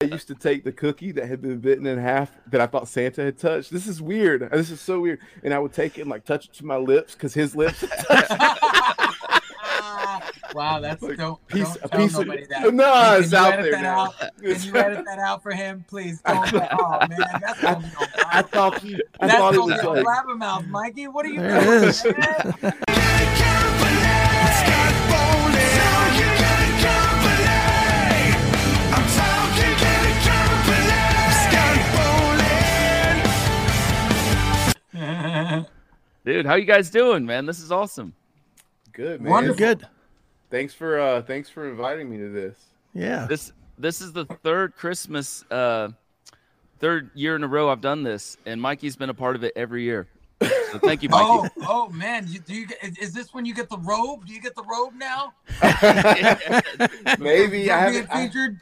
I used to take the cookie that had been bitten in half that I thought Santa had touched. This is weird. This is so weird. And I would take it and like touch it to my lips because his lips. wow, that's Like, don't, piece- don't a tell piece of- nobody that. No, Can it's you out edit there that now. out? Can you edit that out for him, please? Don't. oh man, that's gonna be on I thought I That's thought it gonna was like Blabbermouth, Mikey. What are you doing, Dude, how you guys doing, man? This is awesome. good man. Wonderful. Good. Thanks for uh thanks for inviting me to this. Yeah. This this is the third Christmas uh third year in a row I've done this and Mikey's been a part of it every year. So thank you, Mikey. Oh, oh man, you, do you is, is this when you get the robe? Do you get the robe now? Maybe I haven't I, featured.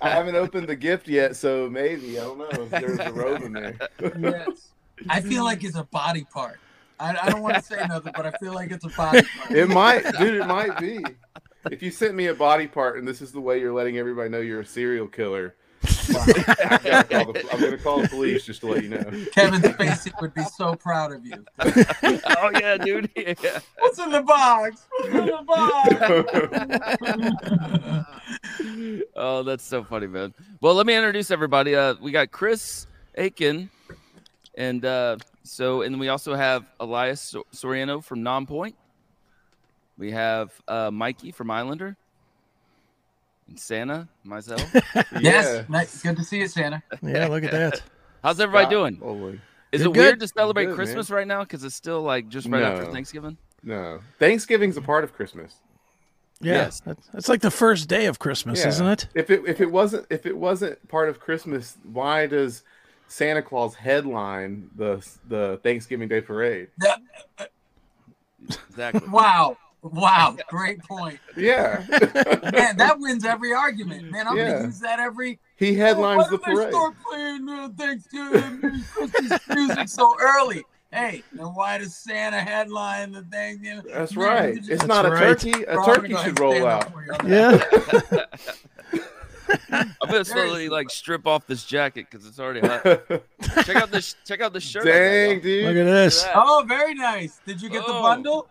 I haven't opened the gift yet, so maybe I don't know if there's a robe in there. Yes. I feel like it's a body part. I, I don't want to say nothing, but I feel like it's a body part. It might, dude. It might be. If you sent me a body part and this is the way you're letting everybody know you're a serial killer, Wow. the, I'm gonna call the police just to let you know. Kevin Spacey would be so proud of you. oh yeah, dude. Yeah. What's in the box? What's in the box? Oh, that's so funny, man. Well, let me introduce everybody. Uh, we got Chris Akin, and uh, so, and then we also have Elias Soriano from Nonpoint. We have uh, Mikey from Islander, and Santa, myself. Yes, nice. Good to see you, Santa. Yeah, look at that. How's everybody Scott doing? Foley. Is Good, it weird to celebrate Good, Christmas right now because it's still like just right after Thanksgiving? No, Thanksgiving's a part of Christmas. Yeah. Yes. That's, that's like the first day of Christmas, Yeah. isn't it? If it if it wasn't if it wasn't part of Christmas, why does Santa Claus headline the the Thanksgiving Day parade? That- Exactly. wow. Wow. Great point. Yeah, Man, that wins every argument. Man, I'm Yeah. gonna use that every he headlines oh, the why did they parade. start playing uh, Thanksgiving Christmas music so early? Hey, then why does Santa headline the Thanksgiving? That's right. just- It's not a right. turkey. A Bro, turkey should roll out. for you on that. Yeah. I'm gonna slowly like strip off this jacket because it's already hot. check out this. Check out this shirt. I Dang, y'all. Look at this. that. Oh, very nice. Did you get the Oh. bundle?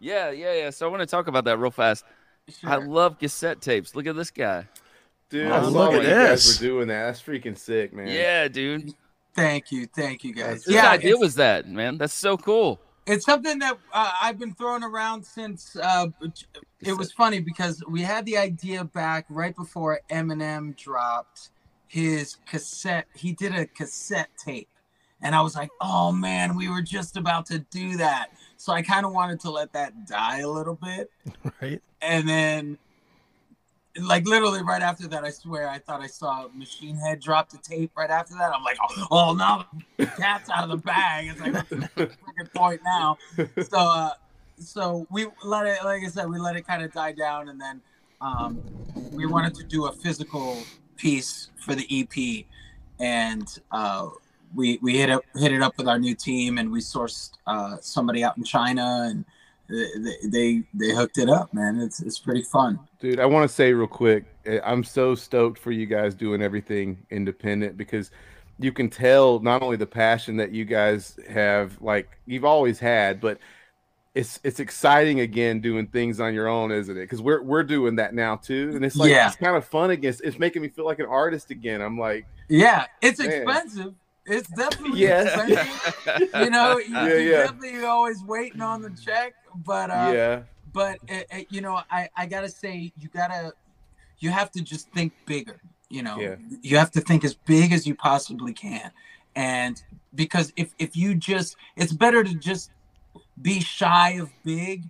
Yeah, yeah, yeah. So I want to talk about that real fast. I love cassette tapes. Look at this guy. Dude, Oh, I saw look what at you guys this. were doing that. That's freaking sick, man. Yeah, dude. Thank you, thank you guys. Whose yeah, idea was that, man? That's so cool. It's something that uh, I've been throwing around since. Uh, it was funny because we had the idea back right before Eminem dropped his cassette. He did a cassette tape, and I was like, "Oh man, we were just about to do that." So I kind of wanted to let that die a little bit, Right. and then. Like literally right after that, I swear I thought I saw Machine Head drop the tape right after that. I'm like, oh, oh no, cat's out of the bag. It's like, point now? So, uh, so we let it, like I said, we let it kind of die down, and then um, we wanted to do a physical piece for the EP, and uh, we we hit up hit it up with our new team, and we sourced uh, somebody out in China, and they, they they hooked it up, man. It's it's pretty fun. Dude, I want to say real quick, eh, I'm so stoked for you guys doing everything independent because you can tell not only the passion that you guys have, like you've always had, but it's it's exciting again doing things on your own, isn't it? Because we're we're doing that now too, and it's like Yeah. it's kind of fun again. It's making me feel like an artist again. I'm like, Yeah, it's Man. expensive. It's definitely Yes. expensive. You know, you, Yeah, you yeah. definitely always waiting on the check, but uh, yeah, but uh, uh, you know, I I gotta say, you gotta, you have to just think bigger. You know, Yeah. you have to think as big as you possibly can, and because if if you just, it's better to just be shy of big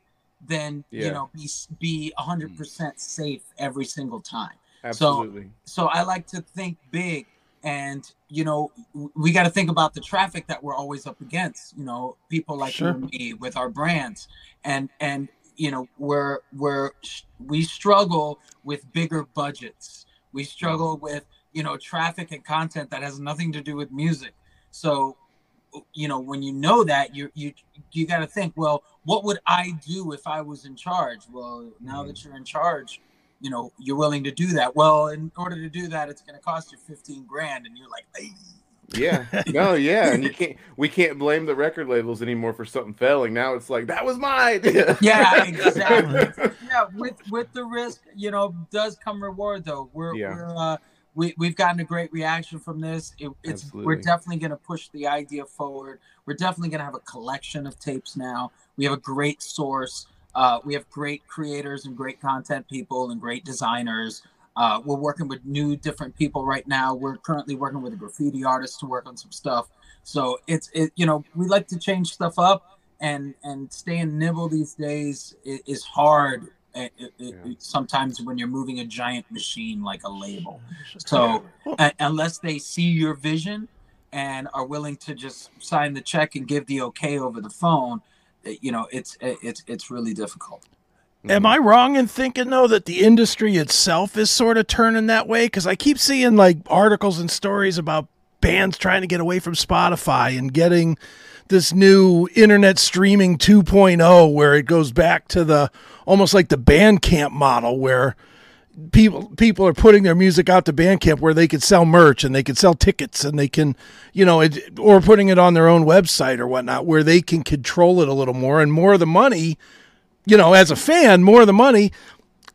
than Yeah. you know be be hundred percent safe every single time absolutely. so so I like to think big and you know we got to think about the traffic that we're always up against you know people like Sure. me with our brands and and you know we're we're we struggle with bigger budgets we struggle with you know traffic and content that has nothing to do with music so you know when you know that you you you got to think well what would i do if i was in charge well now that mm-hmm. you're in charge you know, you're willing to do that. Well, in order to do that, it's going to cost you 15 grand, and you're like. Yeah. No, yeah. And you can't we can't blame the record labels anymore for something failing. Now it's like that was mine. yeah, exactly. yeah, with with the risk, you know, does come reward though. We're Yeah. we're uh we, we've gotten a great reaction from this. It, it's we're definitely going to push the idea forward. We're definitely going to have a collection of tapes now. We have a great source. Uh, we have great creators and great content people and great designers. Uh, we're working with new different people right now. We're currently working with a graffiti artist to work on some stuff. So it's it you know we like to change stuff up and and staying nibble these days is, is hard. It, it, Yeah. sometimes when you're moving a giant machine like a label. So uh, unless they see your vision and are willing to just sign the check and give the okay over the phone, uh, you know it's it's it's really difficult. Am I wrong in thinking though that the industry itself is sort of turning that way? Because I keep seeing like articles and stories about bands trying to get away from Spotify and getting this new internet streaming 2.0 where it goes back to the almost like the Bandcamp model where people people are putting their music out to Bandcamp where they could sell merch and they could sell tickets and they can you know it, or putting it on their own website or whatnot where they can control it a little more and more of the money you know, as a fan, more of the money.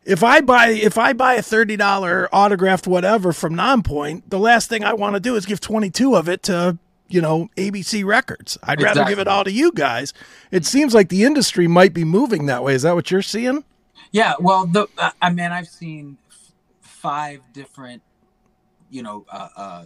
If I buy if I buy a thirty dollar autographed whatever from Nonpoint, the last thing I want to do is give twenty two of it to you know ABC Records. I'd rather give it all to you guys. It seems like the industry might be moving that way. Is that what you're seeing? Yeah, well, the uh, I mean, I've seen f- five different, you know, uh, uh,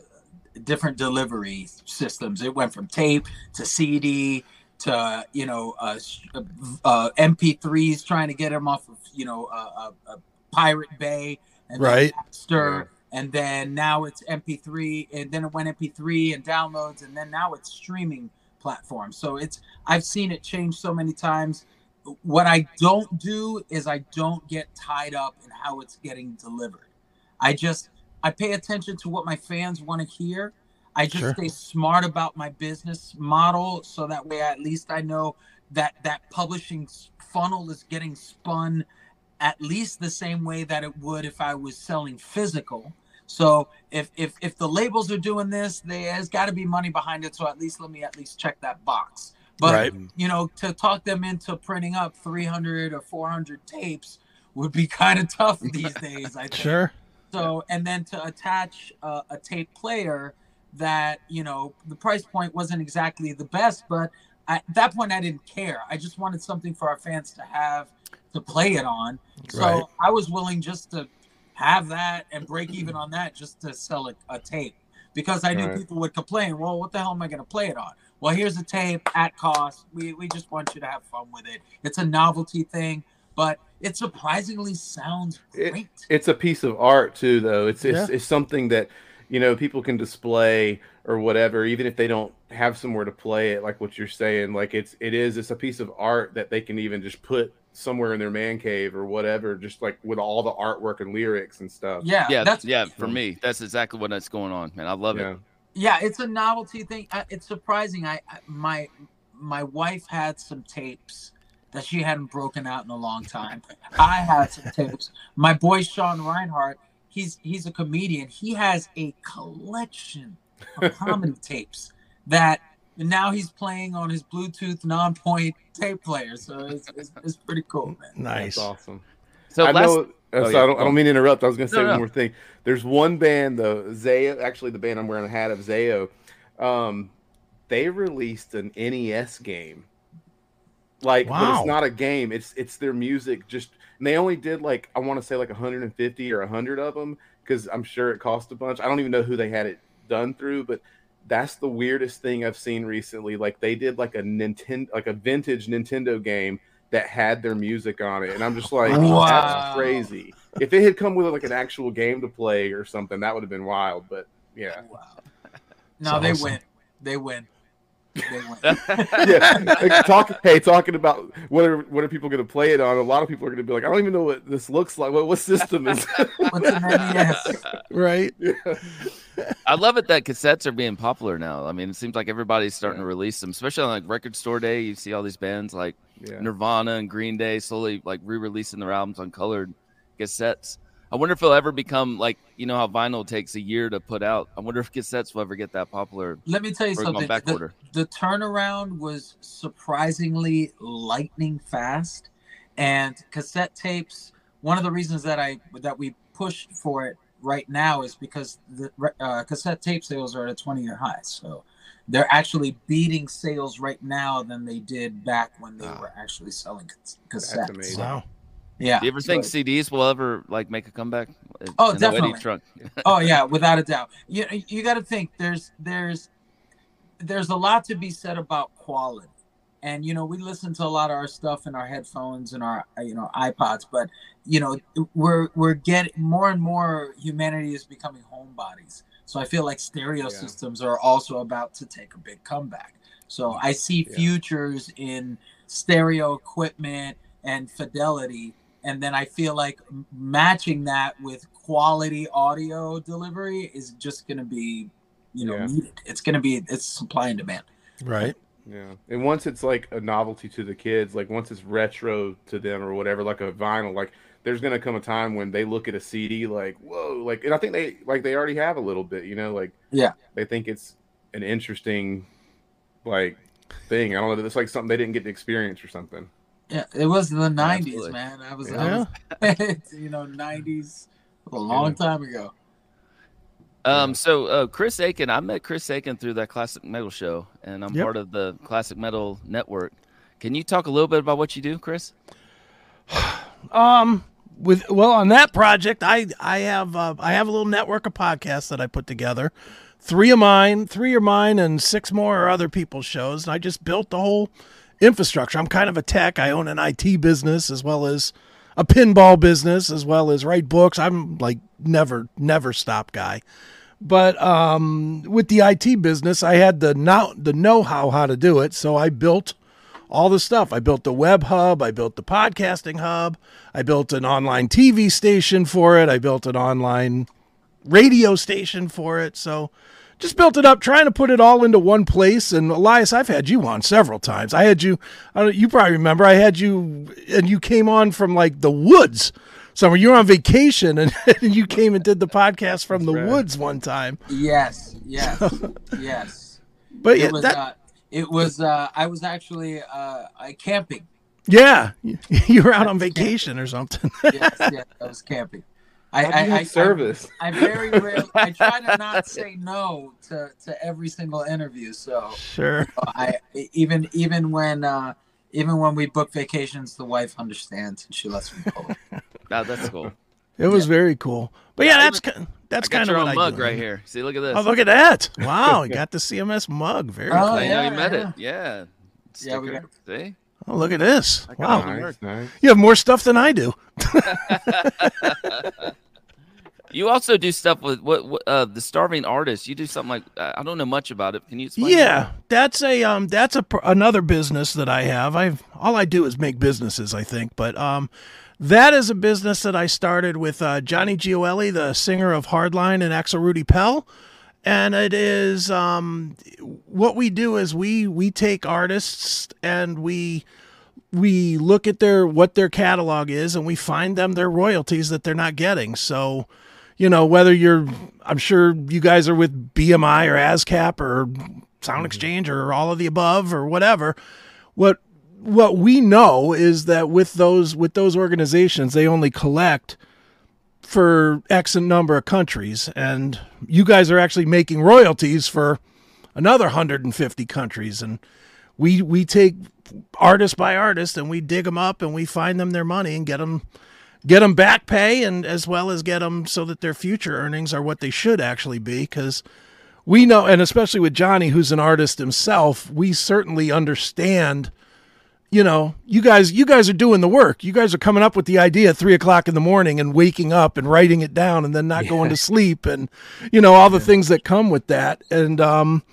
different delivery systems. It went from tape to CD to you know, uh, uh, uh, MP3s trying to get them off of you know, uh, uh, uh, Pirate Bay and then Right. Napster, and then now it's MP3, and then it went MP3 and downloads, and then now it's streaming platforms. So it's I've seen it change so many times what I don't do is I don't get tied up in how it's getting delivered. I just I pay attention to what my fans want to hear. I just Sure. stay smart about my business model so that way at least I know that that publishing funnel is getting spun at least the same way that it would if I was selling physical. So if if if the labels are doing this, there's got to be money behind it. So at least let me at least check that box. But Right. you know, to talk them into printing up 300 or 400 tapes would be kind of tough these days. I think. Sure. So, and then to attach uh, a tape player that, you know, the price point wasn't exactly the best, but at that point I didn't care. I just wanted something for our fans to have to play it on. So Right. I was willing just to have that and break even on that just to sell a, a tape because I knew Right. people would complain, well, what the hell am I going to play it on? Well, here's a tape at cost. We, we just want you to have fun with it. It's a novelty thing, but it surprisingly sounds It- great. it's a piece of art too though it's it's, Yeah. it's something that you know people can display or whatever even if they don't have somewhere to play it like what you're saying like it's it is it's a piece of art that they can even just put somewhere in their man cave or whatever just like with all the artwork and lyrics and stuff yeah, Yeah, that's yeah. For me, that's exactly what that's going on, man. I love yeah it. yeah it's a novelty thing it's surprising I, I my my wife had some tapes that she hadn't broken out in a long time i had some tapes my boy sean reinhart he's he's a comedian he has a collection of comedy tapes that now he's playing on his bluetooth non-point tape player so it's, it's, it's pretty cool man Nice. that's awesome So I last, know. uh, Oh, so yeah. I don't. I don't mean to interrupt. I was going to say No, one no. more thing. There's one band though. Zayo. Actually, the band I'm wearing a hat of Zayo. Um, they released an NES game. Like, but Wow. it's not a game. It's it's their music. Just and they only did like I want to say like 150 or 100 of them because I'm sure it cost a bunch. I don't even know who they had it done through, but that's the weirdest thing I've seen recently. Like they did like a Nintendo, like a vintage Nintendo game that had their music on it, and I'm just like, Wow. that's crazy. If it had come with like an actual game to play or something, that would have been wild. But yeah, wow no they awesome. win they win they win yeah. Like, talk, hey, talking about what are what are people going to play it on? A lot of people are going to be like, I don't even know what this looks like. What what system is? What's an NES? Right. yeah. I love it that cassettes are being popular now. I mean, it seems like everybody's starting to release them, especially on like Record Store Day. You see all these bands like yeah. Nirvana and Green Day slowly like re-releasing their albums on colored cassettes. I wonder if it'll ever become like you know how vinyl takes a year to put out. I wonder if cassettes will ever get that popular. Let me tell you something. back The, order. the turnaround was surprisingly lightning fast, and cassette tapes. One of the reasons that I that we pushed for it right now is because the uh, cassette tape sales are at a 20 year high. So they're actually beating sales right now than they did back when they Wow. were actually selling cas- That's cassettes. amazing. Wow. Yeah. Do you ever think CDs will ever like make a comeback? Oh, In the Eddie definitely. Trunk. oh yeah without a doubt you you got to think there's there's there's a lot to be said about quality and you know we listen to a lot of our stuff in our headphones and our you know ipods but you know we're we're getting more and more humanity is becoming homebodies so i feel like stereo Yeah. systems are also about to take a big comeback so i see Yeah. futures in stereo equipment and fidelity and then I feel like matching that with quality audio delivery is just going to be, you know, Yeah. needed. It's going to be it's supply and demand. Right. Yeah, and once it's like a novelty to the kids, like once it's retro to them or whatever, like a vinyl, like there's gonna come a time when they look at a CD like, whoa, like, and I think they like they already have a little bit, you know, like Yeah. they think it's an interesting like thing. I don't know, it's like something they didn't get to experience or something. Yeah, it was the '90s, Absolutely. man. I was, Yeah. I was you know, '90s a long time ago. Um, so uh, Chris Akin, I met Chris Akin through that classic metal show, and I'm Yep. part of the classic metal network. Can you talk a little bit about what you do, Chris? Um, with well, on that project, I I have uh, I have a little network of podcasts that I put together. Three of mine, three are mine, and six more are other people's shows. And I just built the whole infrastructure. I'm kind of a tech. I own an IT business as well as a pinball business, as well as write books. I'm like never never stop guy. But um, with the IT business, I had the now the know how how to do it, so I built all the stuff. I built the web hub, I built the podcasting hub, I built an online TV station for it, I built an online radio station for it. So just built it up, trying to put it all into one place. And Elias, I've had you on several times. I had you, I don't, you probably remember, I had you, and you came on from like the woods. Somewhere you were on vacation and, and you came and did the podcast from the right. woods one time. Yes, yes, yes. But yeah, It was. that, uh, it was. Uh, I was actually uh, I camping. yeah, you were out on vacation or something. Yes, yes, I was camping. I, How do you I, I, service? I, I very rarely. I try to not say no to, to every single interview. So sure. I even even when uh, even when we book vacations, the wife understands and she lets me go. Ah, that's cool. It was very cool. But yeah, Yeah, that's that's I got kind your of own mug right here. See, look at this. Oh, look at that! Wow, you got the CMS mug. Very Oh, cool. I know yeah, you met yeah. it. Yeah. Yeah, we Sticker. See? Oh, look at this! Wow, nice, nice. you have more stuff than I do. You also do stuff with what, what uh, the starving artist. You do something like uh, I don't know much about it. Can you explain? Yeah, that's a um, that's a pr- another business that I have. I've all I do is make businesses, I think, but um, that is a business that I started with uh, Johnny Gioeli, the singer of Hardline, and Axel Rudi Pell. And it is um, what we do is we we take artists and we we look at their what their catalog is and we find them their royalties that they're not getting. So, you know, whether you're I'm sure you guys are with BMI or ASCAP or Sound mm-hmm. Exchange or all of the above or whatever. What what we know is that with those with those organizations, they only collect for X number of countries, and you guys are actually making royalties for another 150 countries, and we we take artist by artist and we dig them up and we find them their money and get them get them back pay and as well as get them so that their future earnings are what they should actually be because we know and especially with johnny who's an artist himself we certainly understand you know you guys you guys are doing the work. You guys are coming up with the idea at three o'clock in the morning and waking up and writing it down and then not going to sleep and you know all the things that come with that. And um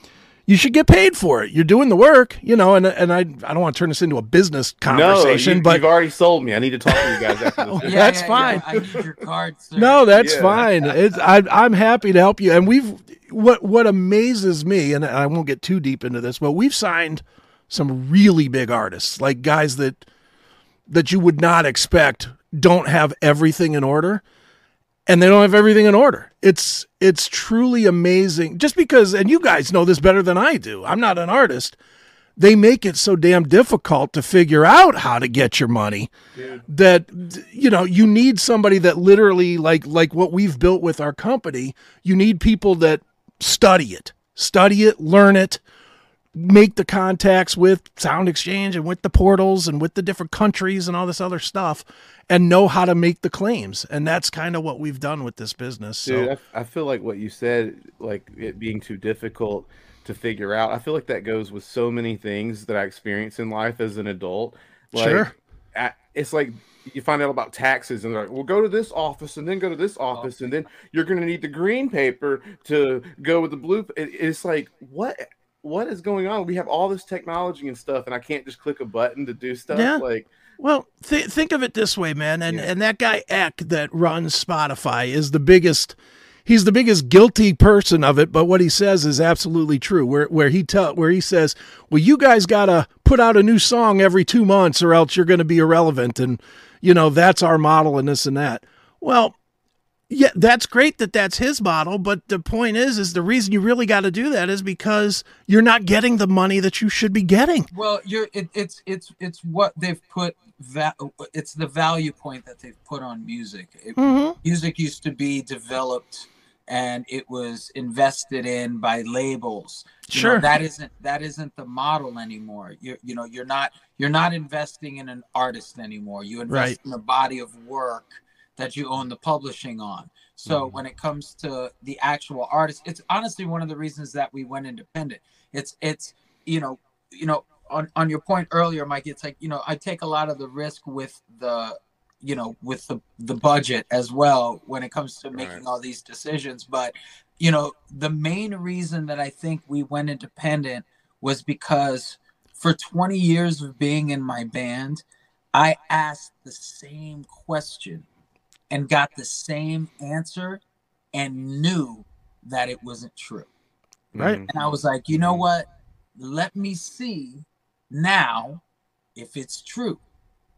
you should get paid for it. You're doing the work, you know, and and I I don't want to turn this into a business conversation, no, you, but you've already sold me. I need to talk to you guys after this. Yeah. That's fine. I need your card, sir. No, that's Yeah. fine. It's I, I'm happy to help you. And we've what what amazes me, and I won't get too deep into this, but we've signed some really big artists, like guys that that you would not expect don't have everything in order. And they don't have everything in order. It's it's truly amazing. Just because, and you guys know this better than I do. I'm not an artist. They make it so damn difficult to figure out how to get your money Dude. that you know you need somebody that literally like like what we've built with our company. You need people that study it, study it, learn it, make the contacts with Sound Exchange and with the portals and with the different countries and all this other stuff and know how to make the claims. And that's kind of what we've done with this business. So Dude, I, I feel like what you said, like it being too difficult to figure out. I feel like that goes with so many things that I experience in life as an adult. Like, Sure. I- it's like you find out about taxes and they're like, well, go to this office and then go to this office and then you're going to need the green paper to go with the blue. It, it's like, what? What is going on? We have all this technology and stuff, and I can't just click a button to do stuff. Yeah. Like, Well, th- think of it this way, man, and Yeah. and that guy Ek that runs Spotify is the biggest. He's the biggest guilty person of it, but what he says is absolutely true. Where where he tell where he says, "Well, you guys gotta put out a new song every two months, or else you're going to be irrelevant," and you know that's our model and this and that. Well, yeah, that's great that that's his model, but the point is, is the reason you really got to do that is because you're not getting the money that you should be getting. Well, you're it, it's it's it's what they've put va- it's the value point that they've put on music. It, Mm-hmm. music used to be developed and it was invested in by labels. You know, Sure. that isn't that isn't the model anymore. You're you know you're not you're not investing in an artist anymore. You invest Right. in a body of work that you own the publishing on. So Mhm. when it comes to the actual artist, it's honestly one of the reasons that we went independent. It's it's you know you know on on your point earlier, Mike. It's like you know I take a lot of the risk with the you know with the the budget as well when it comes to making Right. all these decisions. But you know the main reason that I think we went independent was because for 20 years of being in my band, I asked the same question and got the same answer and knew that it wasn't true. Right. And I was like, you know Mhm. what? Let me see now if it's true.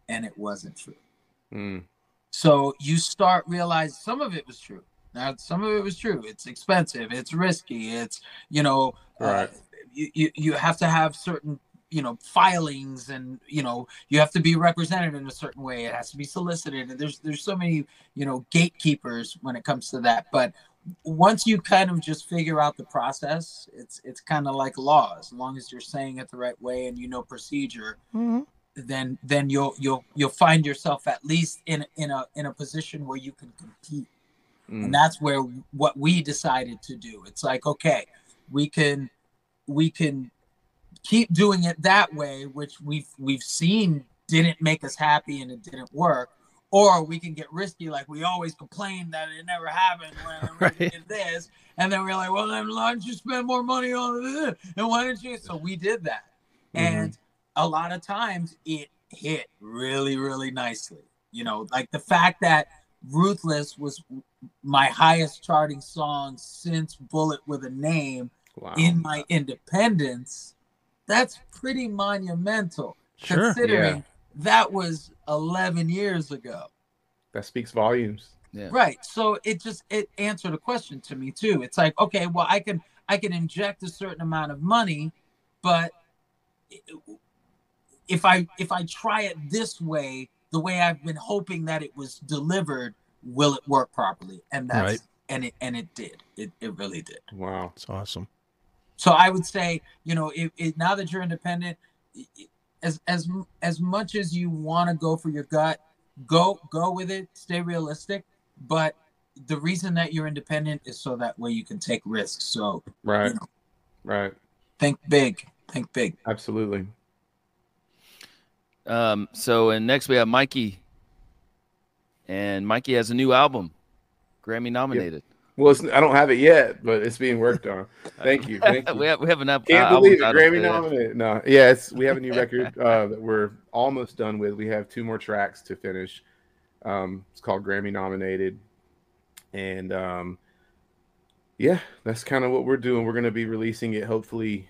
And it wasn't true. Mm. So you start realizing some of it was true. Now, some of it was true. It's expensive. It's risky. It's you know, uh, Right. you, you you have to have certain you know filings, and you know you have to be represented in a certain way. It has to be solicited, and there's there's so many you know gatekeepers when it comes to that. But once you kind of just figure out the process, it's it's kind of like law. As long as you're saying it the right way and you know procedure, Mm-hmm. then then you'll you'll you'll find yourself at least in in a in a position where you can compete Mm. and that's where what we decided to do it's like okay we can we can keep doing it that way which we've we've seen didn't make us happy and it didn't work or we can get risky like we always complain that it never happened when we Right. did this and then we're like well then why don't you spend more money on this and why don't you so we did that mm-hmm. and a lot of times it hit really really nicely you know like the fact that ruthless was my highest charting song since bullet with a name Wow. in my independence that's pretty monumental Sure. considering that was 11 years ago that speaks volumes. Yeah. right so it just it answered a question to me too it's like okay well i can i can inject a certain amount of money but if i if i try it this way the way i've been hoping that it was delivered will it work properly and that's Right. and it and it did it, it really did Wow. It's awesome. so I would say, you know, if, if now that you're independent, i- i- as as as much as you want to go for your gut, go go with it. Stay realistic, but the reason that you're independent is so that way you can take risks. So Right. You know. Right. think big, think big. Absolutely. Um, so and next we have Mikey, and Mikey has a new album, Grammy nominated. Well, it's, I don't have it yet, but it's being worked on. Thank you. Thank you. we have we have Can't uh, believe it. Grammy nominated. No, yeah, we have a new record uh, that we're almost done with. We have two more tracks to finish. Um, it's called Grammy nominated, and um, yeah, that's kind of what we're doing. We're going to be releasing it hopefully.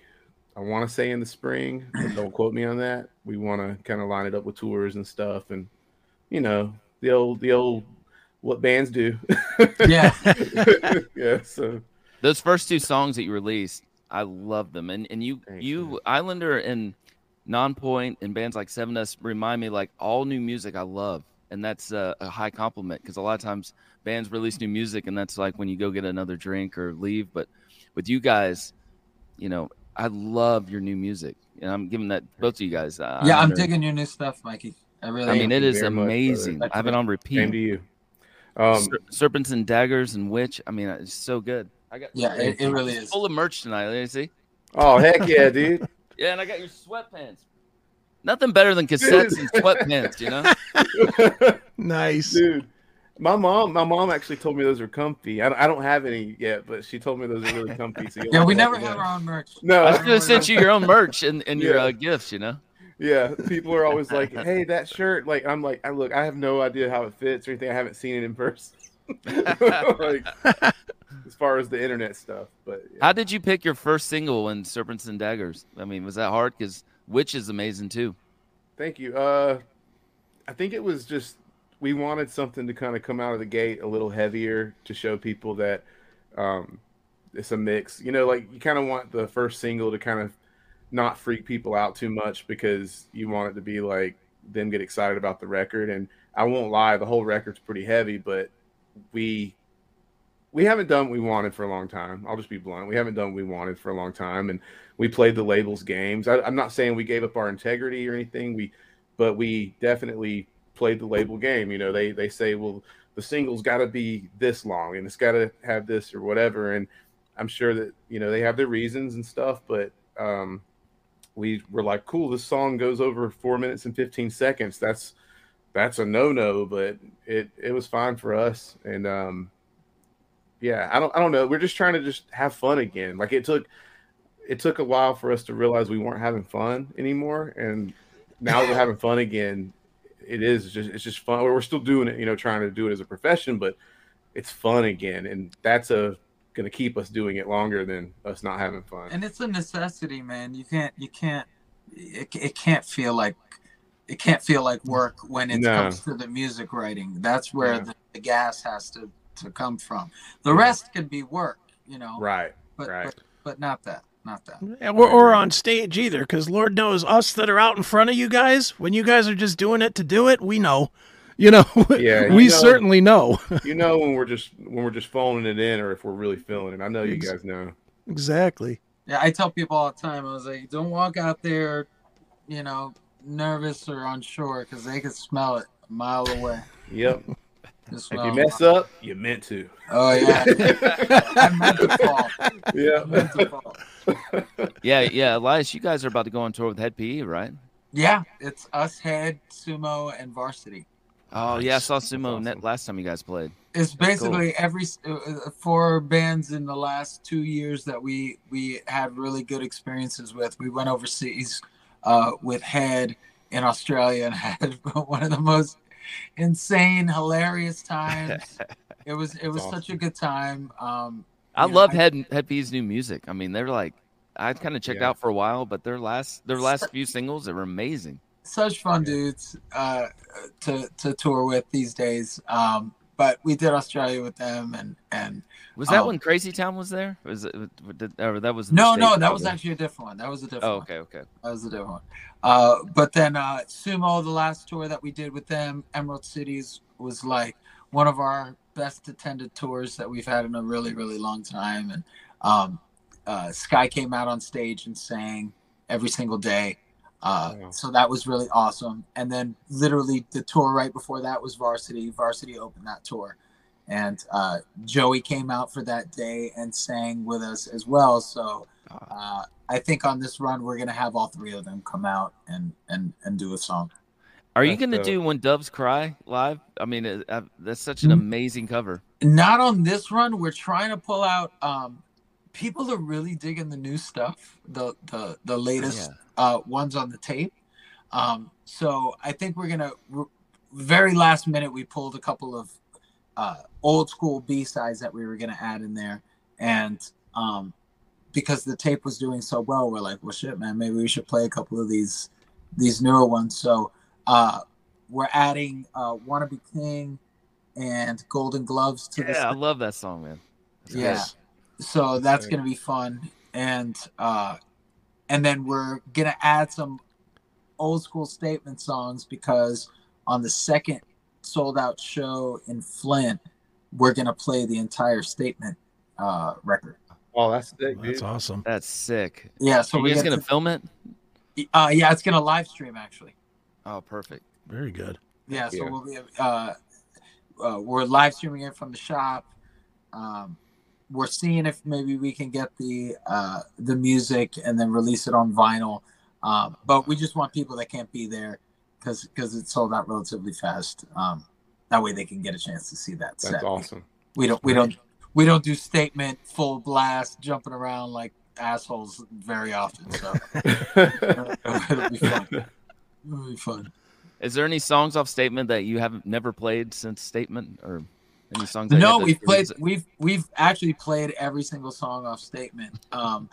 I want to say in the spring, but don't quote me on that. We want to kind of line it up with tours and stuff, and you know the old the old what bands do. Yeah. yeah. So Those first two songs that you released, I love them. And and you Thanks, you man. Islander and Nonpoint and bands like Seven S remind me like all new music I love, and that's a, a high compliment because a lot of times bands release new music and that's like when you go get another drink or leave. But with you guys, you know, I love your new music, and I'm giving that both of you guys. Uh, yeah, I'm honor. digging your new stuff, Mikey. I really. I mean, am. it you much, amazing. I have it on repeat. same to you. Um, Ser- Serpents and daggers and witch. I mean, it's so good. I got Yeah, it, it really is. full of merch tonight. Let me see. oh heck yeah, dude. Yeah, and I got your sweatpants. Nothing better than cassettes and sweatpants, you know. Nice. dude. My mom, my mom actually told me those are comfy. I, don't- I don't have any yet, but she told me those are really comfy. So Yeah, we never have our own merch. No, I was gonna send you your own merch and, and your uh, gifts, you know. Yeah, people are always like, "Hey, that shirt." Like, I'm like, I look, I have no idea how it fits or anything. I haven't seen it in person. like, as far as the internet stuff, but yeah. How did you pick your first single in Serpents and Daggers? I mean, was that hard? Because Witch is amazing too. Thank you. Uh, I think it was just we wanted something to kind of come out of the gate a little heavier to show people that um, it's a mix. You know, like you kind of want the first single to kind of not freak people out too much because you want it to be like them get excited about the record. And I won't lie, the whole record's pretty heavy, but we we haven't done what we wanted for a long time. I'll just be blunt. We haven't done what we wanted for a long time, and we played the labels games. I, I'm not saying we gave up our integrity or anything. We, but we definitely played the label game. You know, they they say, well, the single's got to be this long, and it's got to have this or whatever. And I'm sure that you know they have their reasons and stuff, but um, we were like, cool, this song goes over four minutes and 15 seconds. That's that's a no no, but it it was fine for us. And um, yeah, I don't I don't know. We're just trying to just have fun again. Like it took it took a while for us to realize we weren't having fun anymore, and now we're having fun again. It is just it's just fun. We're still doing it, you know, trying to do it as a profession, but it's fun again, and that's a going to keep us doing it longer than us not having fun. And it's a necessity, man. You can't. You can't. It, it can't feel like. It can't feel like work when it No. comes to the music writing. That's where Yeah. the, the gas has to to come from. The rest can be work, you know. right, But, right. but but not that. Not that. Yeah, Or, or on stage either, because Lord knows us that are out in front of you guys, when you guys are just doing it to do it, we know. You know, Yeah, we you know- certainly know. you know when we're just when we're just phoning it in, or if we're really feeling it. I know you guys know. exactly. Yeah, I tell people all the time. I was like, don't walk out there, you know, nervous or unsure because they can smell it a mile away. Yep. If you mess up, you meant to. Oh yeah, I meant to fall. I Yeah. meant to fall. Yeah, yeah, Elias, you guys are about to go on tour with Hed PE, right? Yeah, it's us, head, sumo, and varsity. Oh yeah, I saw Sumo awesome. net last time you guys played. It's basically every uh, uh, four bands in the last two years that we we had really good experiences with. We went overseas uh, with Hed in Australia and had one of the most insane, hilarious times. It was it was That's such a good time. Um, I you know, love I- Hed Hed PE's new music. I mean, they're like I kind of checked Yeah. out for a while, but their last their last few singles they were amazing. Such fun dudes uh, to to tour with these days. Um, but we did Australia with them, and and Was that Oh. when Crazy Town was there? Was it? Did, or that was no, no, that was probably. actually a different one. That was a different. Oh, one. okay, okay. That was a different one. Uh, but then uh, Sumo, the last tour that we did with them, Emerald Cities, was like one of our best attended tours that we've had in a really, really long time. And um, uh, Sky came out on stage and sang every single day. Uh, Wow. So that was really awesome. And then literally the tour right before that was Varsity. Varsity opened that tour. And uh, Joey came out for that day and sang with us as well. So uh, I think on this run we're gonna have all three of them come out and and and do a song. Are you gonna do when doves cry live? I mean, uh, uh, that's such an amazing cover. Not on this run. We're trying to pull out. Um, people are really digging the new stuff. The the the latest uh, ones on the tape. Um, so I think we're gonna very last minute we pulled a couple of uh, old school B sides that we were gonna add in there, and um, because the tape was doing so well, we're like, well, shit, man, maybe we should play a couple of these these newer ones. So uh, we're adding uh, "Wanna Be King," and Golden Gloves to the Yeah, I love that song, man. That's Yeah. so that's Sick. gonna be fun and uh and then we're gonna add some old school statement songs because on the second sold out show in flint we're gonna play the entire statement uh record Oh, that's sick, dude. That's awesome. That's sick. yeah so Are we you guys gonna to- film it? uh yeah it's gonna live stream actually Oh, perfect. Very good. yeah so Yeah. we'll be uh, uh we're live streaming it from the shop um we're seeing if maybe we can get the uh the music and then release it on vinyl. Um but we just want people that can't be there because because it sold out relatively fast. Um that way they can get a chance to see that set. That's set. awesome. we don't we don't we don't do statement full blast jumping around like assholes very often so. It'll be fun. It'll be fun. Is there any songs off Statement that you haven't never played since Statement, or any songs? No, we've played. revisit? We've we've actually played every single song off Statement. Um,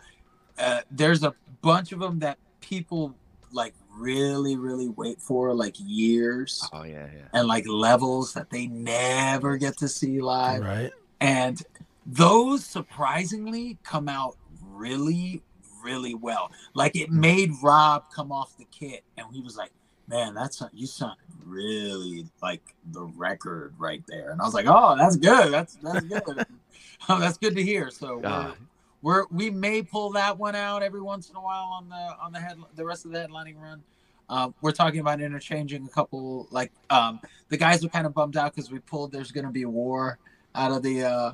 uh, there's a bunch of them that people like really, really wait for, like years Oh yeah, yeah. and like levels that they never get to see live. Right. And those surprisingly come out really, really well. Like it made Rob come off the kit, and he was like, "Man, that's you sound really like the record right there." And I was like, "Oh, that's good. That's that's good. oh, that's good to hear." So we're, Ah. we're we may pull that one out every once in a while on the on the head the rest of the headlining run. Um, we're talking about interchanging a couple like um, the guys were kind of bummed out because we pulled "There's Gonna Be a War" out of the uh,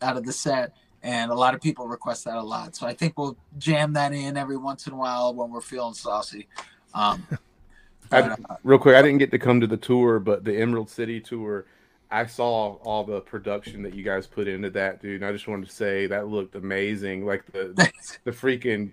out of the set, and a lot of people request that a lot. So I think we'll jam that in every once in a while when we're feeling saucy. Um, I- Real quick, I didn't get to come to the tour, but the Emerald City tour, I saw all the production that you guys put into that, dude. And I just wanted to say that looked amazing. Like the the freaking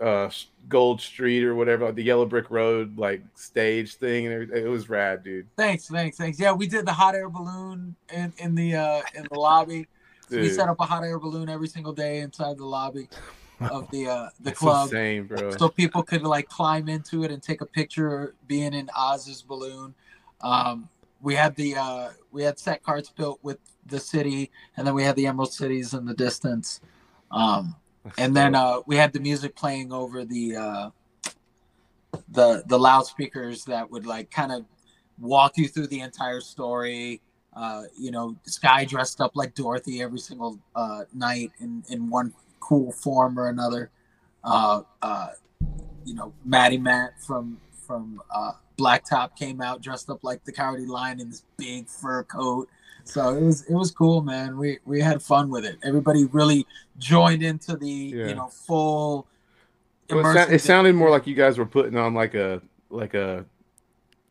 uh Gold Street or whatever, the Yellow Brick Road like stage thing and. It was rad, dude. thanks, thanks, thanks. Yeah, we did the hot air balloon in in the uh, in the lobby. So we set up a hot air balloon every single day inside the lobby of the uh, the that's club. insane, bro. so people could like climb into it and take a picture being in Oz's balloon. Um, we had the uh, we had set cards built with the city, and then we had the Emerald Cities in the distance. Um, and then uh, we had the music playing over the uh, the the loudspeakers that would like kind of walk you through the entire story. Uh, you know, Sky dressed up like Dorothy every single uh, night in in one cool form or another. Uh, uh, you know, Maddie Matt from from uh, Blacktop came out dressed up like the Cowardly Lion in this big fur coat. So it was it was cool, man. We we had fun with it. Everybody really joined into the Yeah. you know full. Well, it, sou- it sounded more like you guys were putting on like a like a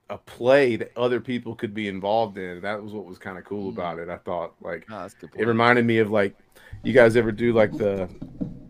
a play that other people could be involved in. That was what was kind of cool Mm. about it. I thought like Oh, that's a good. it reminded me of like you guys ever do like the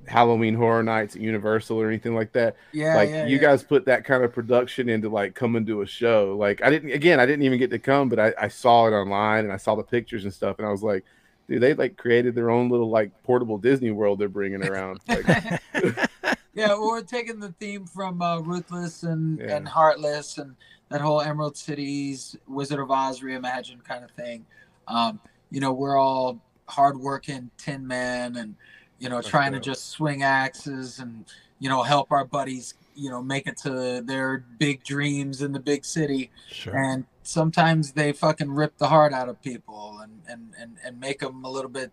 Halloween Horror Nights at Universal or anything like that. yeah, like yeah, you yeah. guys put that kind of production into like coming to a show. Like I didn't again, I didn't even get to come, but I, I saw it online and I saw the pictures and stuff, and I was like, dude, they like created their own little like portable Disney World they're bringing around. Like, yeah, we're taking the theme from uh, Ruthless and, Yeah. and Heartless and that whole Emerald Cities, Wizard of Oz reimagined kind of thing. Um, you know, we're all hardworking tin men and, you know, trying to just swing axes and, you know, help our buddies, you know, make it to their big dreams in the big city. Sure. and sometimes they fucking rip the heart out of people and and and, and make them a little bit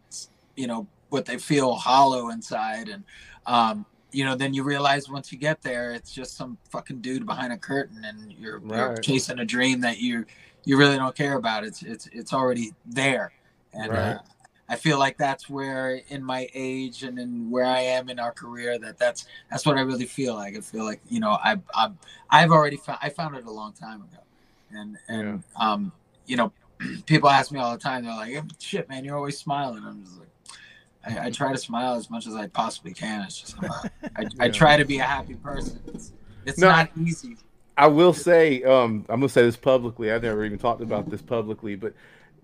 you know what they feel hollow inside. And um you know then you realize once you get there it's just some fucking dude behind a curtain and you're, you're chasing a dream that you you really don't care about. It's it's it's already there. And Right. uh, I feel like that's where in my age and in where I am in our career that that's that's what I really feel like. I feel like you know I I'm I've already found I found it a long time ago. And and um you know people ask me all the time they're like shit man you're always smiling. I'm just like I, I try to smile as much as i possibly can. It's just I, I try to be a happy person. It's, it's No. not easy. I will say, um, I'm gonna say this publicly. I've never even talked about this publicly, but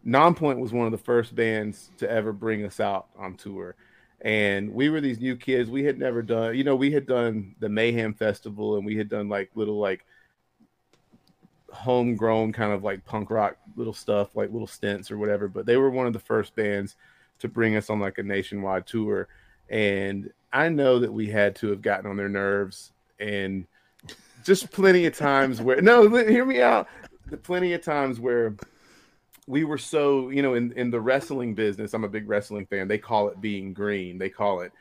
Nonpoint was one of the first bands to ever bring us out on tour. And we were these new kids. We had never done, you know, we had done the Mayhem Festival and we had done like little like homegrown kind of like punk rock little stuff, like little stints or whatever. But they were one of the first bands to bring us on like a nationwide tour, and I know that we had to have gotten on their nerves and just plenty of times where no, hear me out. Plenty of times where we were so you know in in the wrestling business. I'm a big wrestling fan. They call it being green. They call it,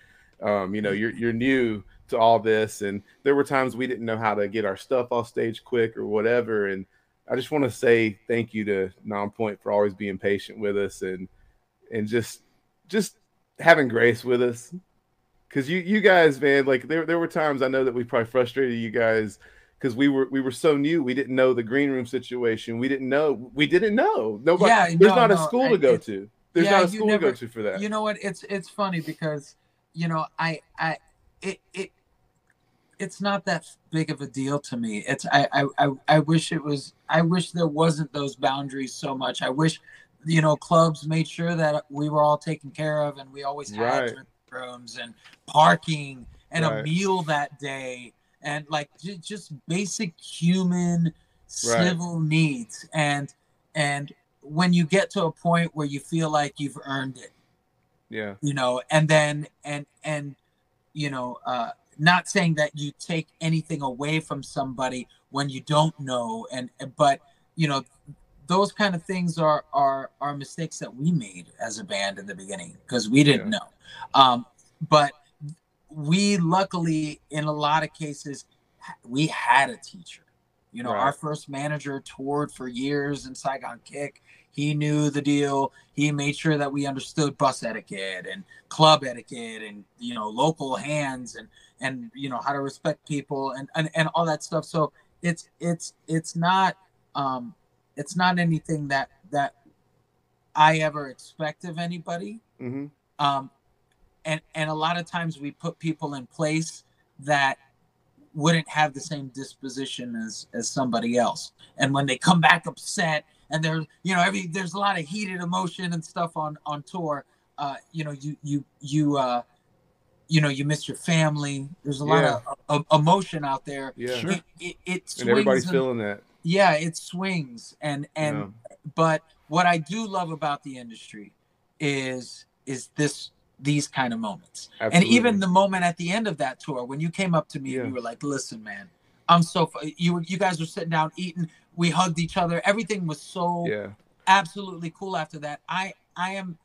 um, you know, you're you're new to all this, and there were times we didn't know how to get our stuff off stage quick or whatever. And I just want to say thank you to Nonpoint for always being patient with us and and just just having grace with us because you you guys man like there there were times I know that we probably frustrated you guys because we were we were so new we didn't know the green room situation we didn't know we didn't know nobody Yeah, there's no, not a no, school to go it- to there's yeah, not a school to go to for that You know what? It's it's funny because you know I I it it it's not that big of a deal to me. It's I I I, I wish it was. I wish there wasn't those boundaries so much. I wish you know clubs made sure that we were all taken care of and we always had Right. rooms and parking and a meal that day and like ju- just basic human civil needs. And and when you get to a point where you feel like you've earned it. Yeah. You know and then and and you know uh not saying that you take anything away from somebody when you don't know and but you know those kind of things are are are mistakes that we made as a band in the beginning because we didn't know. Um but we luckily in a lot of cases we had a teacher. You know Right. our first manager toured for years in saigon kick. He knew the deal. He made sure that we understood bus etiquette and club etiquette and you know local hands and and you know how to respect people and and, and all that stuff. So it's it's it's not um it's not anything that that i ever expect of anybody. Hmm um and and a lot of times we put people in place that wouldn't have the same disposition as as somebody else and when they come back upset and there's you know every there's a lot of heated emotion and stuff on on tour uh you know you you you uh you know you miss your family there's a lot Yeah. of, of emotion out there yeah Sure. it, it, it swings and everybody's and- feeling that yeah it swings and and Yeah. but what I do love about the industry is is this these kind of moments. And even the moment at the end of that tour when you came up to me Yeah. and you were like, "Listen, man, I'm so fu-" you were- you guys were sitting down eating, we hugged each other. Everything was so yeah absolutely cool after that. I I am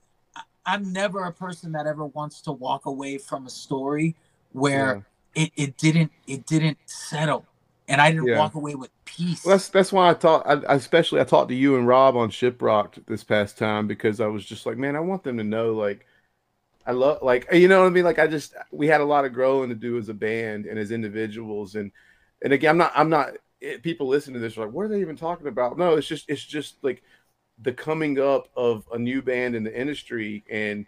I'm never a person that ever wants to walk away from a story where it, it didn't it didn't settle and I didn't Yeah. walk away with peace. Well, that's that's why I I especially I talked to you and Rob on Shiprocked this past time because I was just like, man, I want them to know, like, I love, like, you know what I mean? Like, I just we had a lot of growing to do as a band and as individuals, and and again, I'm not, I'm not. It, people listening to this are like, what are they even talking about? No, it's just, it's just like the coming up of a new band in the industry, and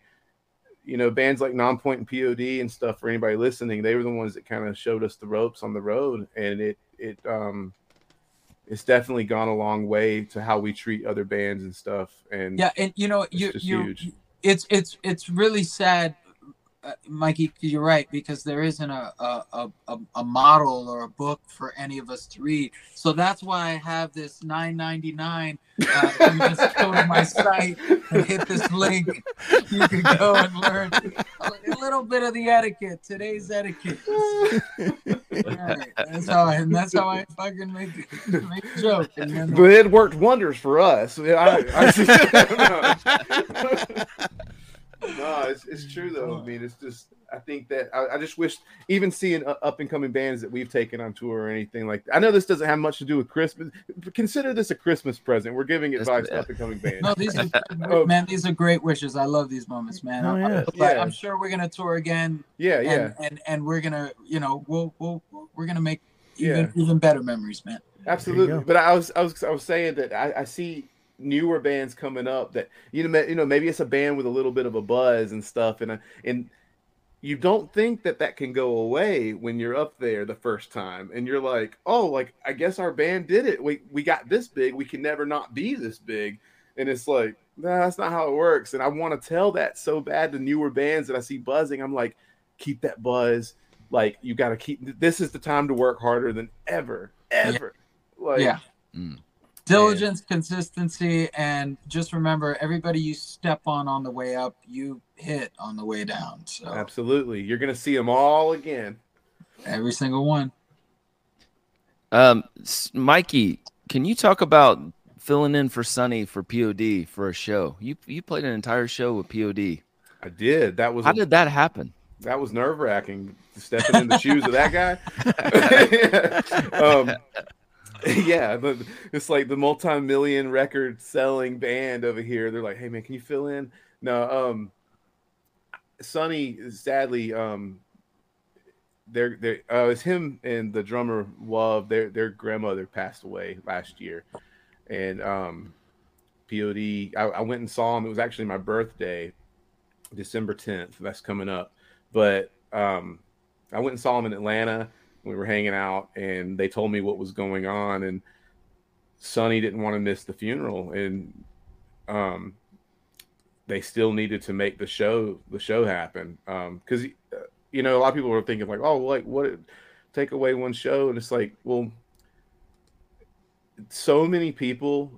you know, bands like Nonpoint and POD and stuff. For anybody listening, they were the ones that kind of showed us the ropes on the road, and it, it, um it's definitely gone a long way to how we treat other bands and stuff. And yeah, and you know, you you huge. It's it's it's really sad mikey 'cause you're right because there isn't a, a a a- a model or a book for any of us to read so that's why i have this 999 uh, you just go to my site and hit this link you can go and learn a little bit of the etiquette today's etiquette right. that's how I, and that's how i fucking make make a joke and then but it worked wonders for us. I, I, no, it's, it's true though. I mean, it's just I think that I, I just wish even seeing uh, up and coming bands that we've taken on tour or anything like I know this doesn't have much to do with Christmas. but Consider this a Christmas present. We're giving Yes, advice to up and coming bands. No, these are Oh. man, these are great wishes. I love these moments, man. Oh, I'm, yeah. I'm sure we're gonna tour again, yeah, and, yeah, and and we're gonna, you know, we'll we'll we're gonna make even Yeah. even better memories, man. absolutely. But I was I was I was saying that I, I see newer bands coming up that you know you know maybe it's a band with a little bit of a buzz and stuff and uh, and you don't think that that can go away when you're up there the first time and you're like oh like i guess our band did it. We we got this big. We can never not be this big. And it's like nah, that's not how it works. And i want to tell that so bad to newer bands that i see buzzing. I'm like keep that buzz. Like you got to keep this is the time to work harder than ever ever. Like Yeah. Mm. Diligence, consistency, and just remember everybody you step on on the way up, you hit on the way down. So Absolutely. You're going to see them all again. every single one. Um, Mikey, can you talk about filling in for Sonny for POD for a show? You you played an entire show with POD. I did. That was How did that happen? that was nerve wracking stepping in the shoes of that guy. um, yeah, but it's like the multi-million record selling band over here. They're like, "Hey man, can you fill in?" No, um, Sonny, sadly, um, they're they uh, it's him and the drummer Love. Their their grandmother passed away last year, and um, Pod. I, I went and saw him. It was actually my birthday, December tenth. That's coming up, but um, I went and saw him in Atlanta. We were hanging out, and they told me what was going on, and Sonny didn't want to miss the funeral, and um, they still needed to make the show the show happen because you know a lot of people were thinking like, oh, like what? Take away one show, and it's like, well, so many people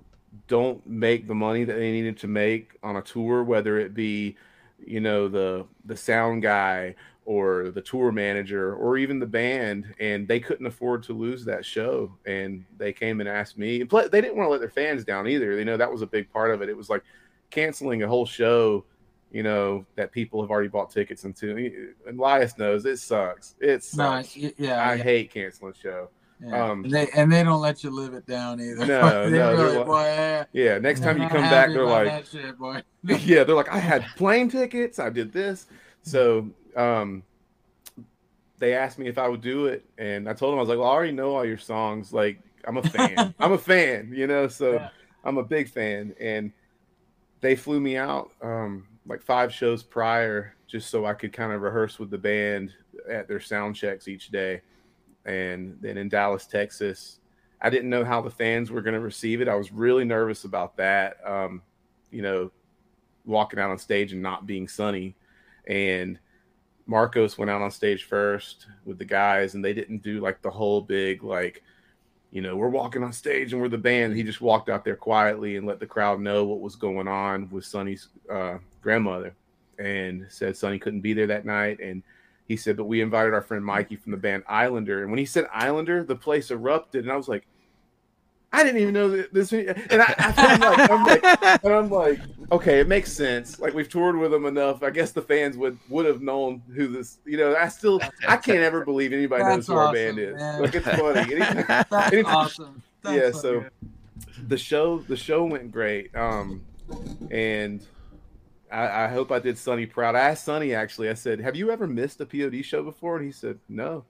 don't make the money that they needed to make on a tour, whether it be, you know, the the sound guy or the tour manager or even the band, and they couldn't afford to lose that show. And they came and asked me. They didn't want to let their fans down either. You know, that was a big part of it. It was like canceling a whole show, you know, that people have already bought tickets into. And Elias knows it sucks. It No, sucks. yeah, I yeah, hate canceling a show. yeah. um, and, they, and they don't let you live it down either. No, they no, really, like- boy, yeah, next time you come back, they're like, shit, boy. yeah, they're like, I had plane tickets, I did this. So um they asked me if I would do it, and I told them I was like, Well, I already know all your songs. Like, I'm a fan. I'm a fan, you know, so Yeah. I'm a big fan. And they flew me out um like five shows prior just so I could kind of rehearse with the band at their sound checks each day. And then in Dallas, Texas, I didn't know how the fans were going to receive it. I was really nervous about that. Um, you know, walking out on stage and not being Sonny. And Marcos went out on stage first with the guys, and they didn't do like the whole big, like, you know, we're walking on stage and we're the band. He just walked out there quietly and let the crowd know what was going on with Sonny's uh, grandmother and said Sonny couldn't be there that night. And he said, but we invited our friend Mikey from the band Islander. And when he said Islander, the place erupted. And I was like, I didn't even know that this. And I, I I'm like, I'm like, and I'm like, okay, it makes sense. Like we've toured with them enough. I guess the fans would would have known who this. You know, I still I can't ever believe anybody knows That's who our awesome, band is. man. Like it's funny. That's awesome. That's yeah. so So the show the show went great. Um, and I, I hope I did Sonny proud. I asked Sonny actually. I said, "Have you ever missed a POD show before?" And he said, "No."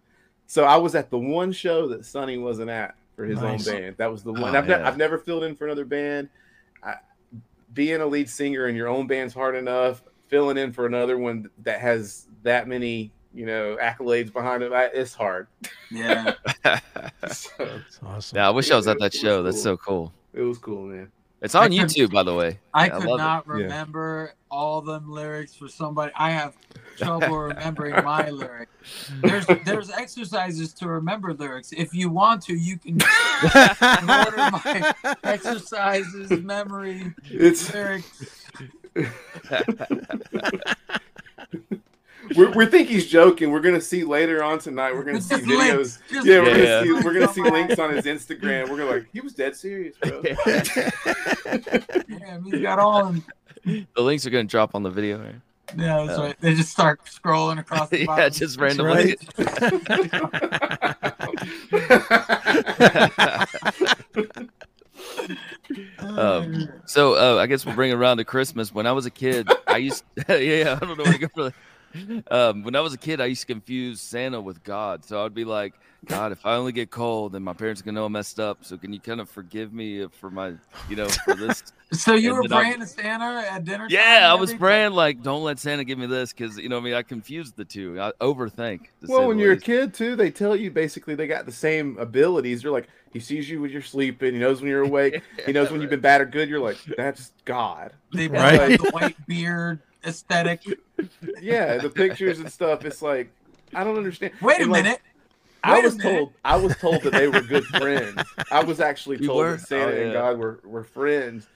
So I was at the one show that Sonny wasn't at for his Nice. own band. That was the Oh, one. I've, ne- I've never filled in for another band. I, being a lead singer in your own band's hard enough. Filling in for another one that has that many, you know, accolades behind it, I, it's hard. Yeah. So That's awesome. yeah, I wish I was at that was show. That's cool. so cool. it was cool, man. It's on I could- YouTube, by the way. I Yeah, could love it. not Yeah. remember all them lyrics for somebody. I have trouble remembering my lyrics. There's there's exercises to remember lyrics. If you want to, you can order my exercises, memory, It's lyrics. We're, we think he's joking. We're gonna see later on tonight. We're gonna see Just videos. Just Yeah, we're Yeah, gonna see we're gonna see Links on links my- on his Instagram. We're gonna like he was dead serious, bro. Yeah, we got all. In, The links are going to drop on the video. Right? yeah, that's right. They just start scrolling across the yeah, bottom. just That's randomly. Um, So uh, I guess we'll bring it around to Christmas. When I was a kid, I used yeah, yeah, I don't know where to go for that. Um, when I was a kid, I used to confuse Santa with God. So I'd be like, God, if I only get cold, then my parents are gonna know I messed up. So can you kind of forgive me for my, you know, for this? so you and were then I- praying to Santa at dinner? time yeah, I was everything? praying like, don't let Santa give me this, because you know, what I mean, I confused the two. I overthink. well, when you're a kid too, they tell you basically they got the same abilities. They're like he sees you when you're sleeping. He knows when you're awake. he knows when you've been bad or good. You're like that's God. They put Right. like the white beard aesthetic. Yeah, the pictures and stuff. It's like I don't understand. Wait a And, like, minute. I Wait a was minute. told I was told that they were good friends. I was actually You told were? that Santa Oh, and. God were, were friends.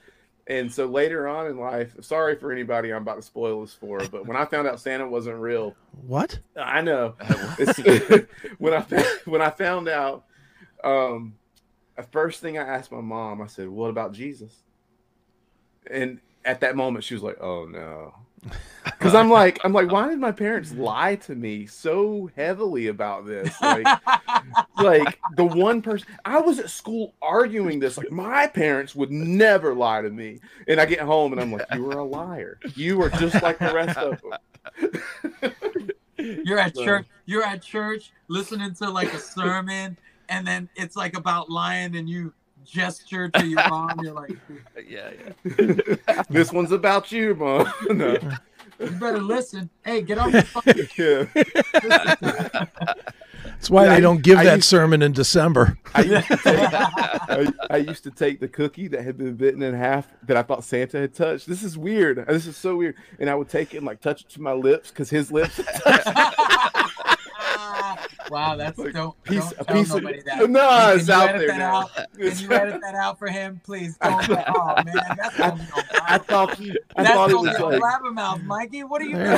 And so later on in life, sorry for anybody I'm about to spoil this for, but when I found out Santa wasn't real, What? I know. It's, when I when I found out, um, the first thing I asked my mom, I said, "What about Jesus?" And at that moment, she was like, "Oh no," because I'm like, I'm like, why did my parents lie to me so heavily about this? Like, like the one person I was at school arguing this, like my parents would never lie to me, and I get home and I'm like, "You were a liar. You are just like the rest of them." You're at So- church. You're at church listening to like a sermon, and then it's like about lying, and you gesture to your mom. You're like, yeah, yeah. this one's about you, mom. no. you better listen. Hey, get off the phone. Yeah. That's why Yeah, they I- don't give I that used- sermon in December. I used, take, I, I used to take the cookie that had been bitten in half that I thought Santa had touched. This is weird. This is so weird. And I would take it and like touch it to my lips because his lips. Wow, that's Like, don't, piece- don't a tell piece of- nobody that. No, Can it's you out there that now. out? Can you edit that out for him, please? Don't. oh man, that's I, gonna be I thought I that's thought it was be a like blabbermouth, Mikey. What are you doing,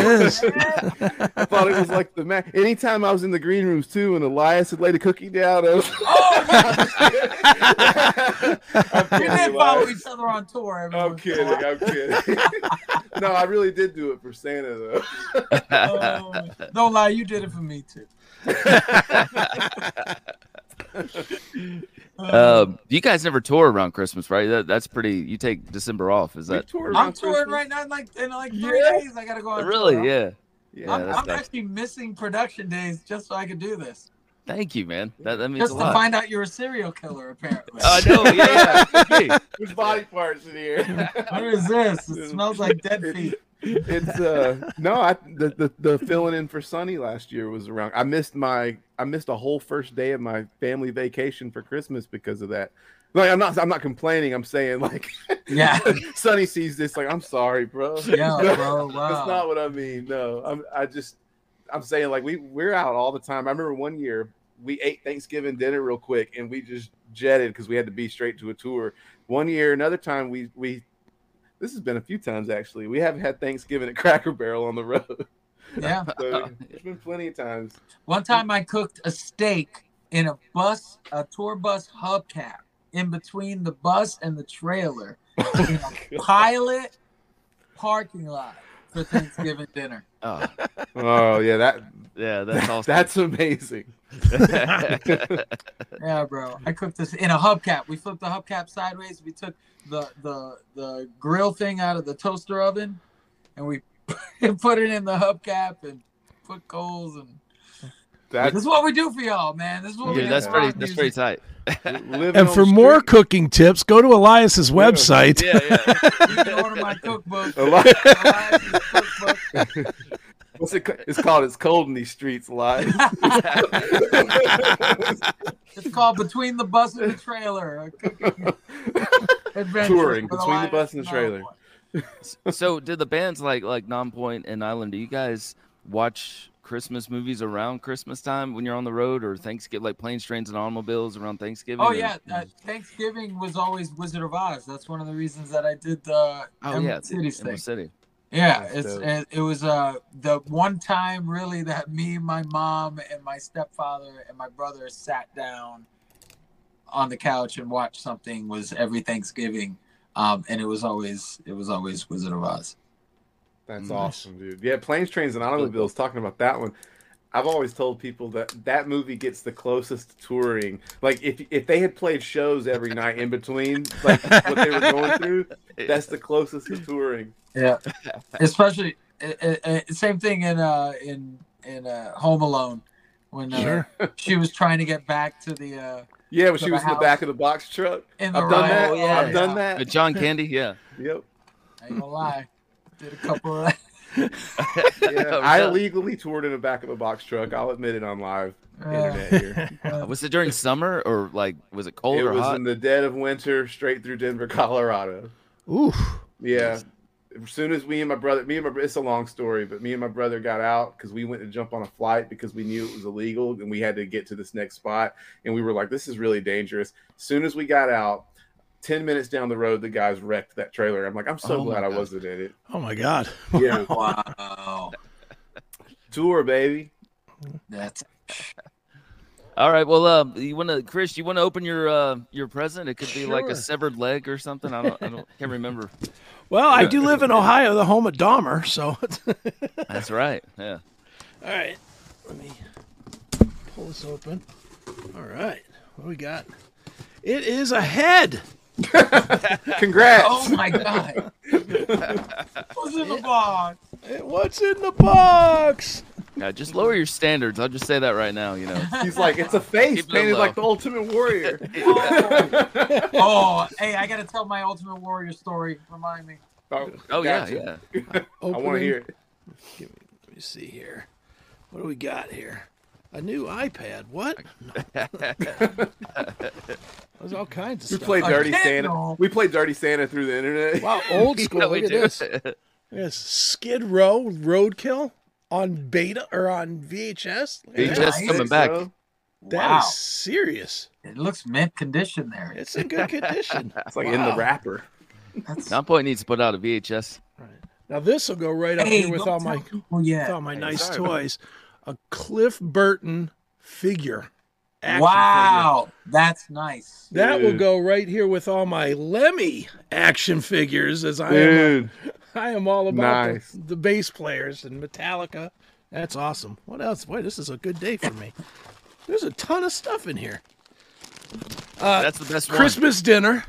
I thought it was like the man. Anytime I was in the green rooms too, and Elias had laid a cookie down, I was. Oh, I'm we did follow each other on tour. every I'm once in a kidding. while. I'm kidding. no, I really did do it for Santa though. Oh, don't lie, you did it for me too. Um, you guys never tour around Christmas, right? That, that's pretty. You take December off. Is that toured I'm touring Christmas. right now, like in like three Yeah. days. I gotta go. On really? tour. Yeah. Yeah, I'm, I'm nice. actually missing production days just so I could do this. Thank you, man. That, that means Just a to lot. find out you're a serial killer, apparently. I know. Yeah. yeah. There's body parts in here. what is this? It smells like dead feet. It's uh no, I the, the the filling in for Sonny last year was around. I missed my I missed a whole first day of my family vacation for Christmas because of that. Like I'm not I'm not complaining. I'm saying like Yeah. Sonny sees this like I'm sorry, bro. Yeah, bro. That's not what I mean. No, I'm I just I'm saying like we we're out all the time. I remember one year we ate Thanksgiving dinner real quick and we just jetted because we had to be straight to a tour. One year, another time we we this has been a few times actually. We haven't had Thanksgiving at Cracker Barrel on the road. Yeah. So there's been plenty of times. One time I cooked a steak in a bus, a tour bus hubcap, in between the bus and the trailer, oh in a pilot parking lot for Thanksgiving dinner. Oh, Oh yeah, that yeah. That's awesome. that's amazing. Yeah, bro. I cooked this in a hubcap. We flipped the hubcap sideways. We took the the the grill thing out of the toaster oven, and we put it in the hubcap and put coals and. That's This is what we do for y'all, man. This is what we do that's pretty. our That's music. pretty tight. And for the more cooking tips, go to Elias's website. yeah, yeah. You can order my cookbook. A lot- Elias's cookbook. What's it? It's called. It's cold in these streets, live. It's called Between the Bus and the Trailer. a cooking adventure Touring with Between the Bus and the Trailer. So, did the bands like like Nonpoint and Island? Do you guys watch Christmas movies around Christmas time when you're on the road, or Thanksgiving, like planes, trains, and automobiles around Thanksgiving? Oh or- yeah, uh, Thanksgiving was always Wizard of Oz. That's one of the reasons that I did the oh Emerald yeah, City thing. Emerald City. Yeah, it's it, it was uh the one time really that me, my mom, and my stepfather and my brother sat down on the couch and watched something was every Thanksgiving, um, and it was always it was always Wizard of Oz. That's Nice. awesome, dude. Yeah, planes, trains, and automobiles. Talking about that one, I've always told people that that movie gets the closest to touring. Like if if they had played shows every night in between, like what they were going through, that's the closest to touring. Yeah, especially uh, uh, uh, same thing in uh in in uh, Home Alone when uh, Sure. she was trying to get back to the uh Yeah, when she the was in the back of the box truck. in the I've done that. Oh, yeah. I've done With that. John Candy, yeah. Yep. I ain't gonna lie, did a couple of Yeah, I really? illegally toured in the back of a box truck. I'll admit it on live uh, internet here. uh, Was it during summer or like was it cold it or was hot? in the dead of winter, straight through Denver, Colorado. Ooh. Yeah, as soon as me and my brother, me and my, br- it's a long story, but me and my brother got out because we went to jump on a flight because we knew it was illegal and we had to get to this next spot. And we were like, this is really dangerous. As soon as we got out, 10 minutes down the road, the guys wrecked that trailer. I'm like, I'm so Oh glad I wasn't in it. Oh my god. Yeah. Wow. Tour, baby. That's All right. Well, uh, you want to, Chris? You want to open your uh, your present? It could be like a severed leg or something. I don't. I don't. Can't remember. Well, I do live in Ohio, the home of Dahmer, so That's right. Yeah. All right. Let me pull this open. All right. What do we got? It is a head. Congrats. oh my god. What's in the box? What's in the box? Yeah. Just lower your standards. I'll just say that right now. You know. He's like, it's a face Keep painted like the Ultimate Warrior. Oh. oh, hey, I gotta tell my Ultimate Warrior story. Remind me. oh, Oh gotcha. yeah. Yeah. I want to hear it. Let me see here. What do we got here? A new iPad. What? There's all kinds of We stuff. played Dirty Kindle. Santa. We played Dirty Santa through the internet. Wow, old school. Yeah, Look we at do. this. Yes, Skid Row Roadkill on beta or on VHS. Look VHS. Nice. coming back. That Wow. is serious. It looks mint condition there. It's in good condition. It's like in the wrapper. That's Nonpoint needs to put out a VHS. Now this will go right up hey, here with all tell my people with yet. all my Hey, nice sorry. toys. A Cliff Burton figure. action Wow, that's nice. figure. That will go right here with all my Lemmy action figures, as I am. Dude. I am all about Nice. the, the bass players and Metallica. That's awesome. What else? Boy, this is a good day for me. There's a ton of stuff in here. Uh, That's the best one. Christmas dinner.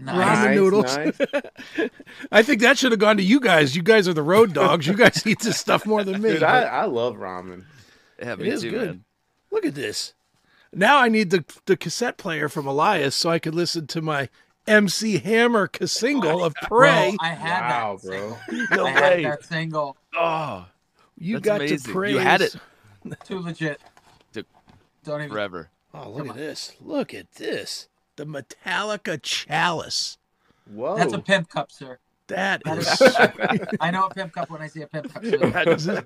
Nice. Ramen noodles. nice. I think that should have gone to you guys. You guys are the road dogs. You guys eat this stuff more than me. Dude, I, I love ramen. Yeah, it me is too, good. man. Look at this. Now I need the the cassette player from Elias so I could listen to my MC Hammer single of Bro, I had Wow, that. bro. single. No I had way. that single. Oh, you that's got amazing. to praise. You had it Too legit. Don't even. forever. Oh, look at this. Look at this. The Metallica chalice. Whoa. That's a pimp cup, sir. That That is. is, I know a pimp cup when I see a pimp cup. Sir. that is it.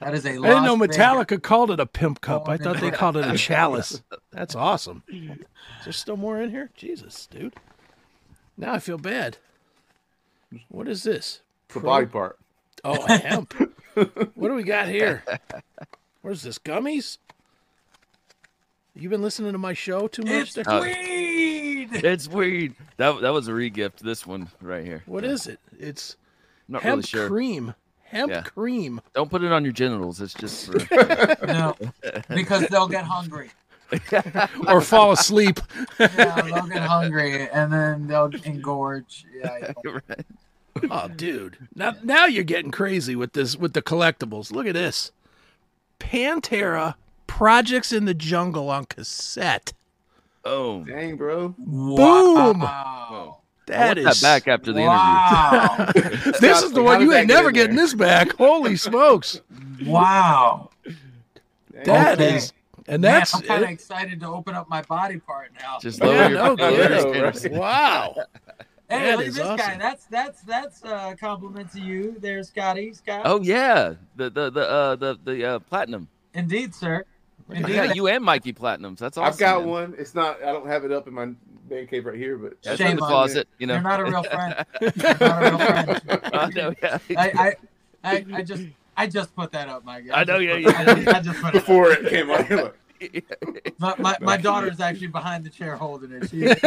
That is a. I didn't know Las Vegas- Metallica called it a pimp cup. Oh, I thought they no. called it a chalice. That's awesome. Is there still more in here? Jesus, dude. Now I feel bad. What is this? It's a body part. Oh, hemp. what do we got here? Where's this? Gummies? You been listening to my show too much? It's Dick? Uh, weed. It's weed. That that was a regift. This one right here. what is it? It's I'm not hemp really sure. cream. Hemp Yeah. cream. Don't put it on your genitals. It's just for No, because they'll get hungry. Or fall asleep. Yeah, they'll get hungry and then they'll engorge. Yeah, yeah. right. Oh, dude. Now now you're getting crazy with this with the collectibles. Look at this. Pantera Projects in the Jungle on cassette. Oh, Dang, bro. Boom. Wow. That I want is that back after the interview. Wow. This is the one you ain't never getting there? this back. Holy smokes. wow. That Okay. is, and Man, that's I'm kind of excited to open up my body part now. Just Yeah, lower your no lower your kidding. Wow. hey, that look at is this guy. That's that's that's a compliment to you, there, Scotty. Scott. Oh yeah, the the the uh, the the uh, platinum. indeed, sir. I Indeed. got you and Mikey platinums. That's awesome. I've got man. one. It's not. I don't have it up in my man cave right here, but That's Shame in the closet. You know. You're not a real friend. You're not a real friend. I know. Yeah. I, I, I, I just I just put that up, my guy. I know, yeah, just yeah. I just, I just put it up. before it came out, you're My, my, my daughter's actually behind the chair holding it. She, we, that's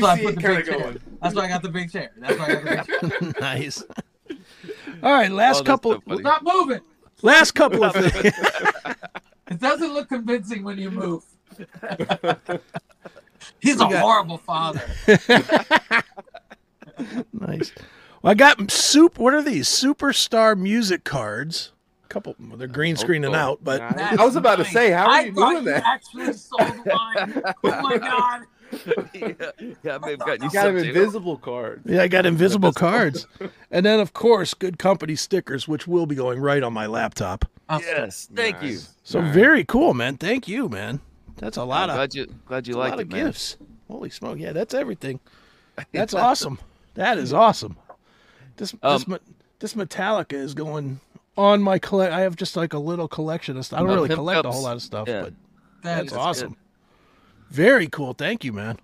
why I put the big chair. going. That's why I got the big chair. That's why I got the big chair. nice. All right, last Oh, couple so funny. Stop moving. Last couple of things. It doesn't look convincing when you move. He's a got- horrible father. nice. Well, I got soup. What are these? Superstar music cards. A couple. Well, they're green screening cool. out, but That's I was about to say, how are I you thought doing that? actually sold wine. Oh my god. Yeah, yeah, I may have gotten you You got him some invisible cards. yeah, I got invisible cards, and then of course, good company stickers, which will be going right on my laptop. I'll Yes, thank you. So Nice. very cool, man. Thank you, man. That's a lot I'm of glad you glad you a lot it, of man. gifts. Holy smoke! Yeah, that's everything. That's awesome. That is awesome. This Um, this this Metallica is going on my collect. I have just like a little collection of stuff. I don't really Pimp collect a whole lot of stuff, Yeah. but That that's awesome. good. Very cool. Thank you, man.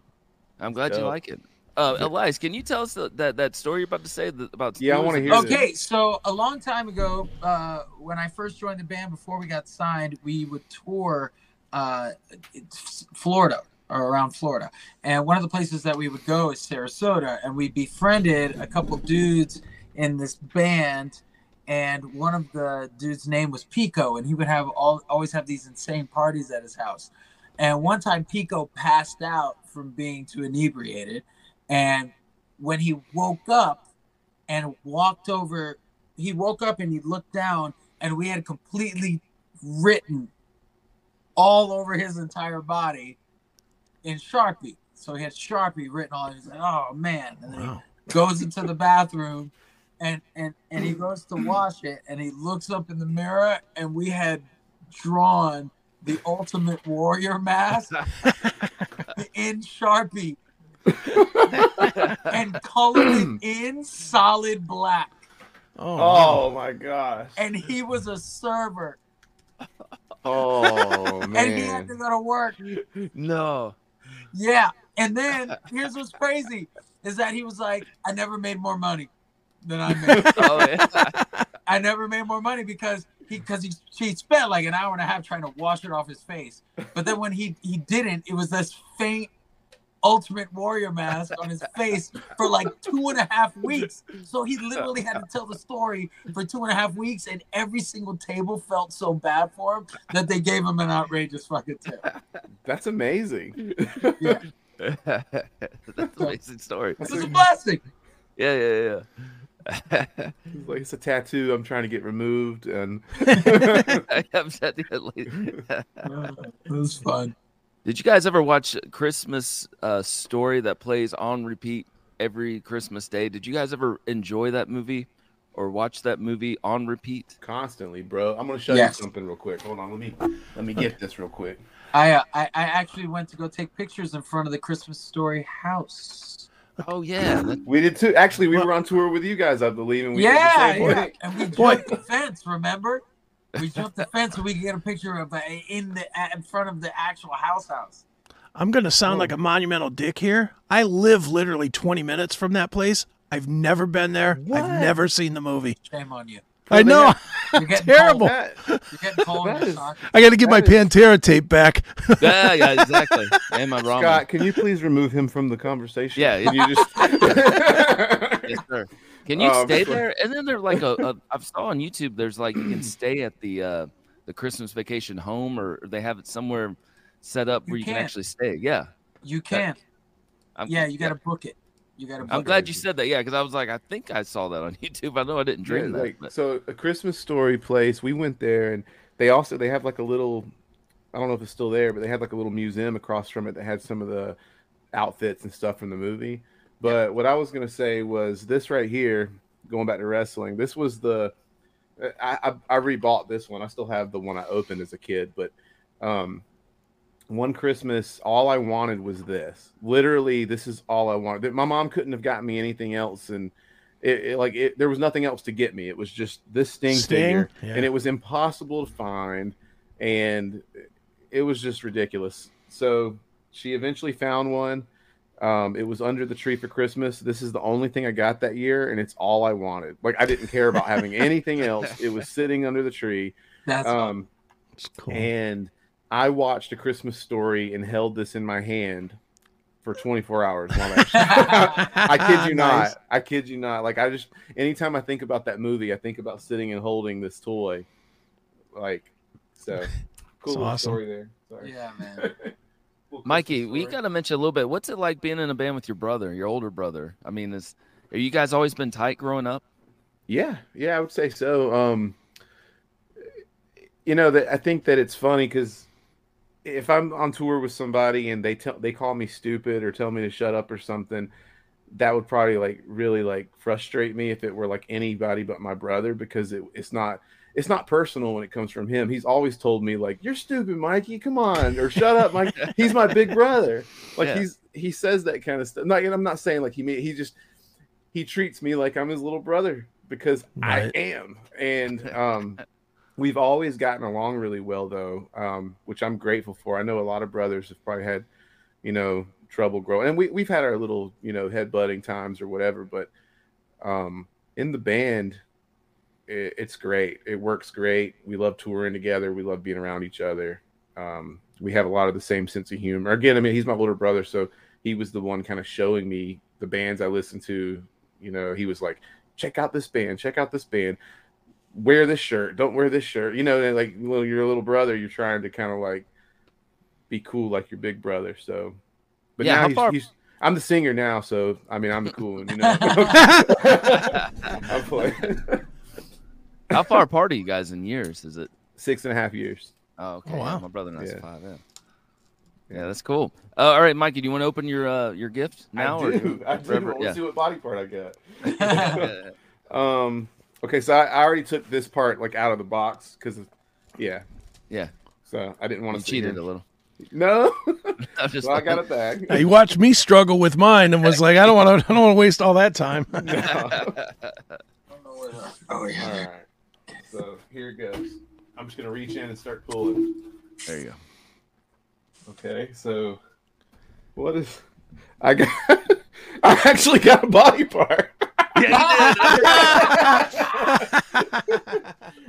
I'm glad you like it. Uh, Elias, can you tell us that that, that story you're about to say that, about? Yeah, I wanna and- hear this. Okay, so a long time ago, uh, when I first joined the band, before we got signed, we would tour uh, Florida or around Florida, and one of the places that we would go is Sarasota, and we befriended a couple dudes in this band, and one of the dudes' name was Pico, and he would have all always have these insane parties at his house. And one time, Pico passed out from being too inebriated, and when he woke up and walked over, he woke up and he looked down, and we had completely written all over his entire body in Sharpie. So he had Sharpie written all. He's like, "Oh man!" And then he goes into the bathroom and and and he goes to wash it and he looks up in the mirror and we had drawn the ultimate warrior mask in sharpie and colored it in solid black Oh. Oh my gosh. and he was a server Oh man. and he had to go to work No. yeah and then here's what's crazy is that he was like i never made more money than i made Oh yeah. I never made more money because he because he he spent like an hour and a half trying to wash it off his face. But then when he he didn't, it was this faint Ultimate Warrior mask on his face for like two and a half weeks. So he literally had to tell the story for two and a half weeks, and every single table felt so bad for him that they gave him an outrageous fucking tip. That's amazing. Yeah, That's an amazing story. this is a blessing. Yeah, yeah, yeah. It's like it's a tattoo I'm trying to get removed, and Definitely. It was fun. Did you guys ever watch Christmas uh, Story that plays on repeat every Christmas day? Did you guys ever enjoy that movie or watch that movie on repeat? constantly, bro. I'm gonna show Yes. you something real quick. Hold on, let me let me get this real quick. I, uh, I I actually went to go take pictures in front of the Christmas Story house. Oh yeah, We did too. Actually, we were on tour with you guys, I believe, and we yeah, did the same yeah. And we jumped the fence. Remember? We jumped the fence so we could get a picture of uh, in the in front of the actual house house. I'm gonna sound Oh. like a monumental dick here. I live literally 20 minutes from that place. I've never been there. What? I've never seen the movie. Shame on you. I know. You're getting Terrible. Cold. That- You're getting cold. That in the is- socket. I got to get my That is- Pantera tape back. yeah, yeah, exactly. And my ramen. Scott, can you please remove him from the conversation? Yeah, Can you just. Yes, sir. Can you Oh, stay sure. there? And then there's like a, a I've saw on YouTube. There's like you can stay at the uh, the Christmas vacation home, or they have it somewhere set up where You you, can can. actually stay. Yeah, You can. I'm, Yeah, you got to book it. You got to. I'm glad it. you said that. Yeah, because I was like, I think I saw that on YouTube. I know I didn't Yeah, dream that. like but- so a Christmas story place. We went there and they also they have like a little I don't know if it's still there, but they had like a little museum across from it that had some of the outfits and stuff from the movie. But what I was gonna say was this right here, going back to wrestling, this was the I, I I rebought this one. I still have the one I opened as a kid, but um one Christmas, all I wanted was this. Literally, this is all I wanted. My mom couldn't have gotten me anything else, and it, it- like it, there was nothing else to get me. It was just this Sting, Sting? figure, Yeah. and it was impossible to find, and it was just ridiculous. So she eventually found one. Um, it was under the tree for Christmas. This is the only thing I got that year, and it's all I wanted. Like I didn't care about having anything else. It was sitting under the tree. That's Um, It's cool. and I watched a Christmas story and held this in my hand for 24 hours. While I, I kid you Nice. not. I kid you not. Like I just anytime I think about that movie, I think about sitting and holding this toy. Like so cool awesome. story there. Sorry. yeah, man. Little Mikey, Christmas we got to mention a little bit. What's it like being in a band with your brother, your older brother? I mean, is are you guys always been tight growing up? Yeah, yeah, I would say so. Um, you know that I think that it's funny because if I'm on tour with somebody and they tell they call me stupid or tell me to shut up or something, that would probably like really like frustrate me if it were like anybody but my brother because it, it's not it's not personal when it comes from him. He's always told me like you're stupid, Mikey. Come on, or shut up, Mike. He's my big brother. Like Yeah. he's he says that kind of stuff. Not, and I'm not saying like he he just he treats me like I'm his little brother because Right. I am. And um, we've always gotten along really well, though, um, which I'm grateful for. I know a lot of brothers have probably had, you know, trouble growing, and we we've had our little, you know, headbutting times or whatever. But um, in the band, it, it's great. It works great. We love touring together. We love being around each other. Um, we have a lot of the same sense of humor. Again, I mean, he's my older brother, so he was the one kind of showing me the bands I listened to. You know, he was like, check out this band, check out this band, wear this shirt, don't wear this shirt. You know, like well, your little brother, you're trying to kind of like be cool like your big brother. So, but Yeah, now he's, far- he's I'm the singer now, so I mean I'm the cool one, you know. I'm playing How far apart are you guys in years? Is it? six and a half years. Oh, okay. Oh, wow. my brother and I's Yeah. five. Yeah. Yeah, that's cool. Uh, all right, Mikey, do you want to open your uh, your gift now? I or do. I do. forever? Let's Yeah. see what body part I got. Yeah. Um. Okay, so I, I already took this part like out of the box because, yeah. Yeah. So I didn't want You to cheated a little. No. I'm just well, I got it back. he watched me struggle with mine and was like, I don't want to. I don't want to waste all that time. No. oh yeah. All right. So here it goes. I'm just gonna reach in and start pulling. there you go. Okay. So, what is? I got. I actually got a body part.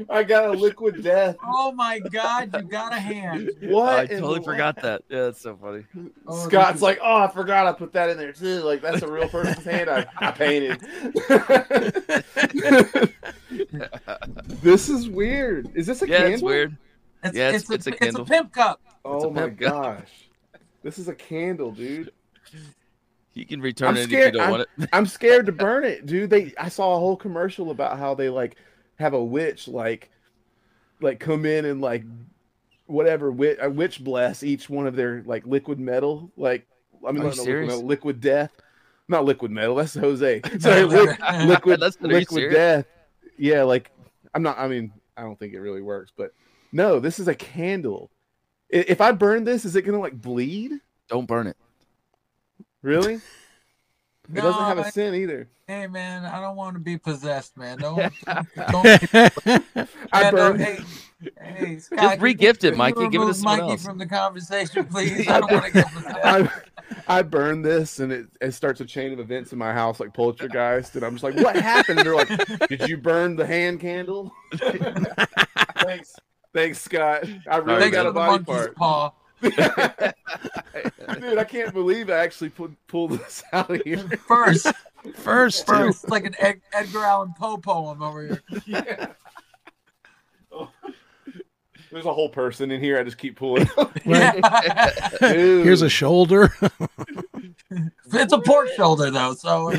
I got a liquid death. Oh my God! You got a hand. What? I totally forgot that. Yeah, that's so funny. Oh, Scott's like, oh, I forgot I put that in there too. Like that's a real person's hand I, I painted. this is weird. Is this a Yeah, candle? it's weird. is- It's, Yeah, it's- it's, it's a a, it's candle. a pimp cup. Oh a my cup. gosh. This is a candle, dude. You can return I'm it if you scared- don't I'm- want it. I'm scared to burn it, dude. They I saw a whole commercial about how they like have a witch like like come in and like whatever witch, a witch bless each one of their like liquid metal like I mean Are you not liquid, metal, liquid death. Not liquid metal, that's Jose. Sorry, li- liquid That's- liquid death. Yeah, like I'm not I mean, I don't think it really works, but no, this is a candle. If I burn this, is it gonna like bleed? Don't burn it. Really? It doesn't have No, a scent either. Hey man, I don't want to be possessed, man. Don't. don't I Man, hey, hey, Scott, Just can re-gift it, can Mikey. Give it to remove someone Mikey else. from the conversation, please. I don't want to get possessed. I, I burn this and it, it starts a chain of events in my house like poltergeist and I'm just like, what happened? And they're like, did you burn the hand candle? thanks, thanks, Scott. I really Thanks got a the body part, paw. dude. I can't believe I actually pulled pulled this out of here. First, First, first, it's like an Ed- Edgar Allan Poe poem over here. Yeah. Oh. There's a whole person in here. I just keep pulling. Yeah. Here's a shoulder. it's a pork shoulder though, so.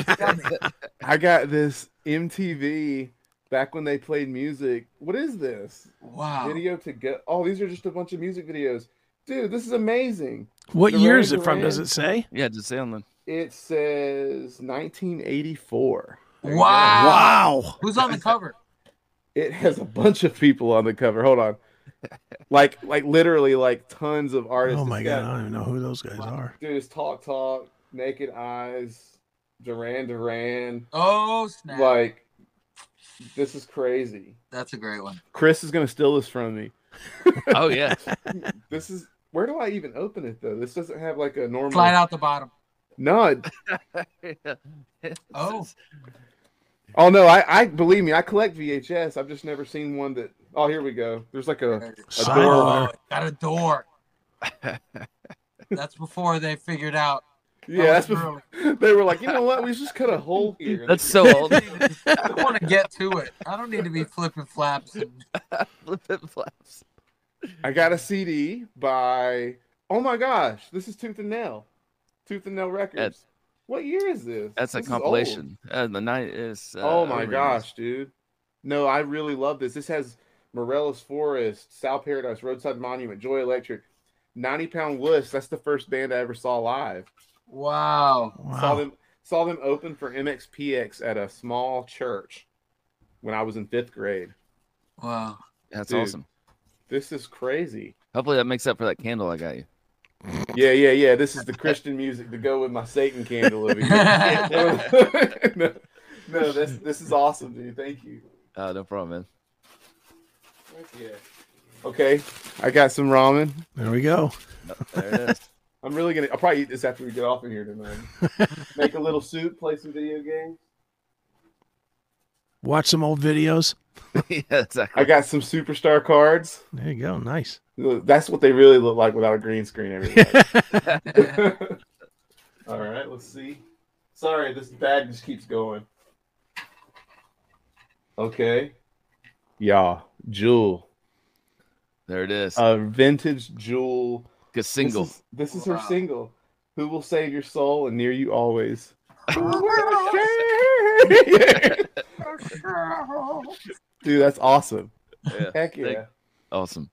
I got this MTV back when they played music. What is this? wow. Video to go. Oh, these are just a bunch of music videos. Dude, this is amazing. What Duran year is it from? Does it say? Yeah, just say on the. It says 1984. There. Wow. Wow. Who's on the cover? It has a bunch of people on the cover. Hold on. Like, like literally, like tons of artists. Oh my god, got- I don't even know who those guys are. Dude, it's Talk Talk, Naked Eyes, Duran Duran. Oh snap! Like, this is crazy. That's a great one. Chris is gonna steal this from me. Oh yeah. This is where do I even open it though? This doesn't have like a normal. Slide out the bottom. No, it- Oh. oh no, I, I believe me, I collect VHS. I've just never seen one that. Oh, here we go. There's like a Side door. Oh, got a door. That's before they figured out. yeah. That's before, they were like, you know what? We just cut a hole here. That's so old. I want to get to it. I don't need to be flipping flaps. And, Flip it flaps. I got a CD by. Oh my gosh, this is Tooth and Nail, Tooth and Nail Records. what year is this? That's a This is old. compilation. Uh, the night is. Uh, oh my gosh, dude. No, I really love this. This has Morella's Forest, South Paradise, Roadside Monument, Joy Electric, 90 Pound Wuss. That's the first band I ever saw live. wow. Saw them saw them open for MXPX at a small church when I was in fifth grade. Wow. That's Dude. awesome. This is crazy. Hopefully that makes up for that candle I got you. Yeah, yeah, yeah. This is the Christian music to go with my Satan candle over here. No. no, this this is awesome, dude. Thank you. Uh, no problem, man. Yeah. Okay, I got some ramen. There we go. No, there it is. I'm really gonna. I'll probably eat this after we get off of here tonight. Make a little soup, play some video games. Watch some old videos. yeah, exactly. I got some superstar cards. There you go. Nice. That's what they really look like without a green screen. Everybody. All right, let's see. Sorry, this bag just keeps going. Okay. Yeah, Jewel. There it is. A vintage Jewel. Good single. This is, this is her single. Who will save your soul and near you always? Dude, that's awesome. Yeah. Heck yeah. Thank- Awesome.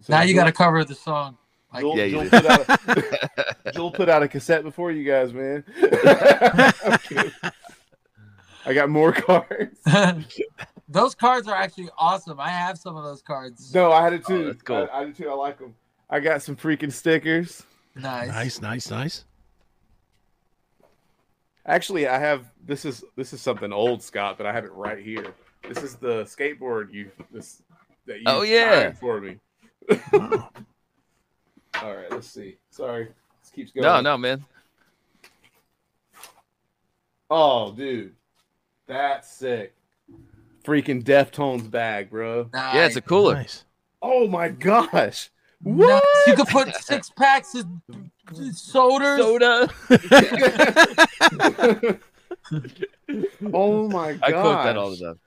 So now you got to cover the song. Like, Joel, Yeah, you Joel put out a, Joel put out a cassette before you guys, man. I'm kidding. I got more cards. those cards are actually awesome. I have some of those cards. No, I had it Oh, too. that's cool. I, I did too. I like them. I got some freaking stickers. Nice. Nice, nice, nice. Actually, I have this is this is something old, Scott, but I have it right here. This is the skateboard you this that you Oh, yeah. for me. Wow. All right, let's see. Sorry, this keeps going. No, no, man. Oh, dude, that's sick. Freaking Deftones bag, bro. Nice. Yeah, it's a cooler. Nice. Oh my gosh. Nice. What? You could put six packs of sodas. Soda. oh my gosh. I god. quote that all the time.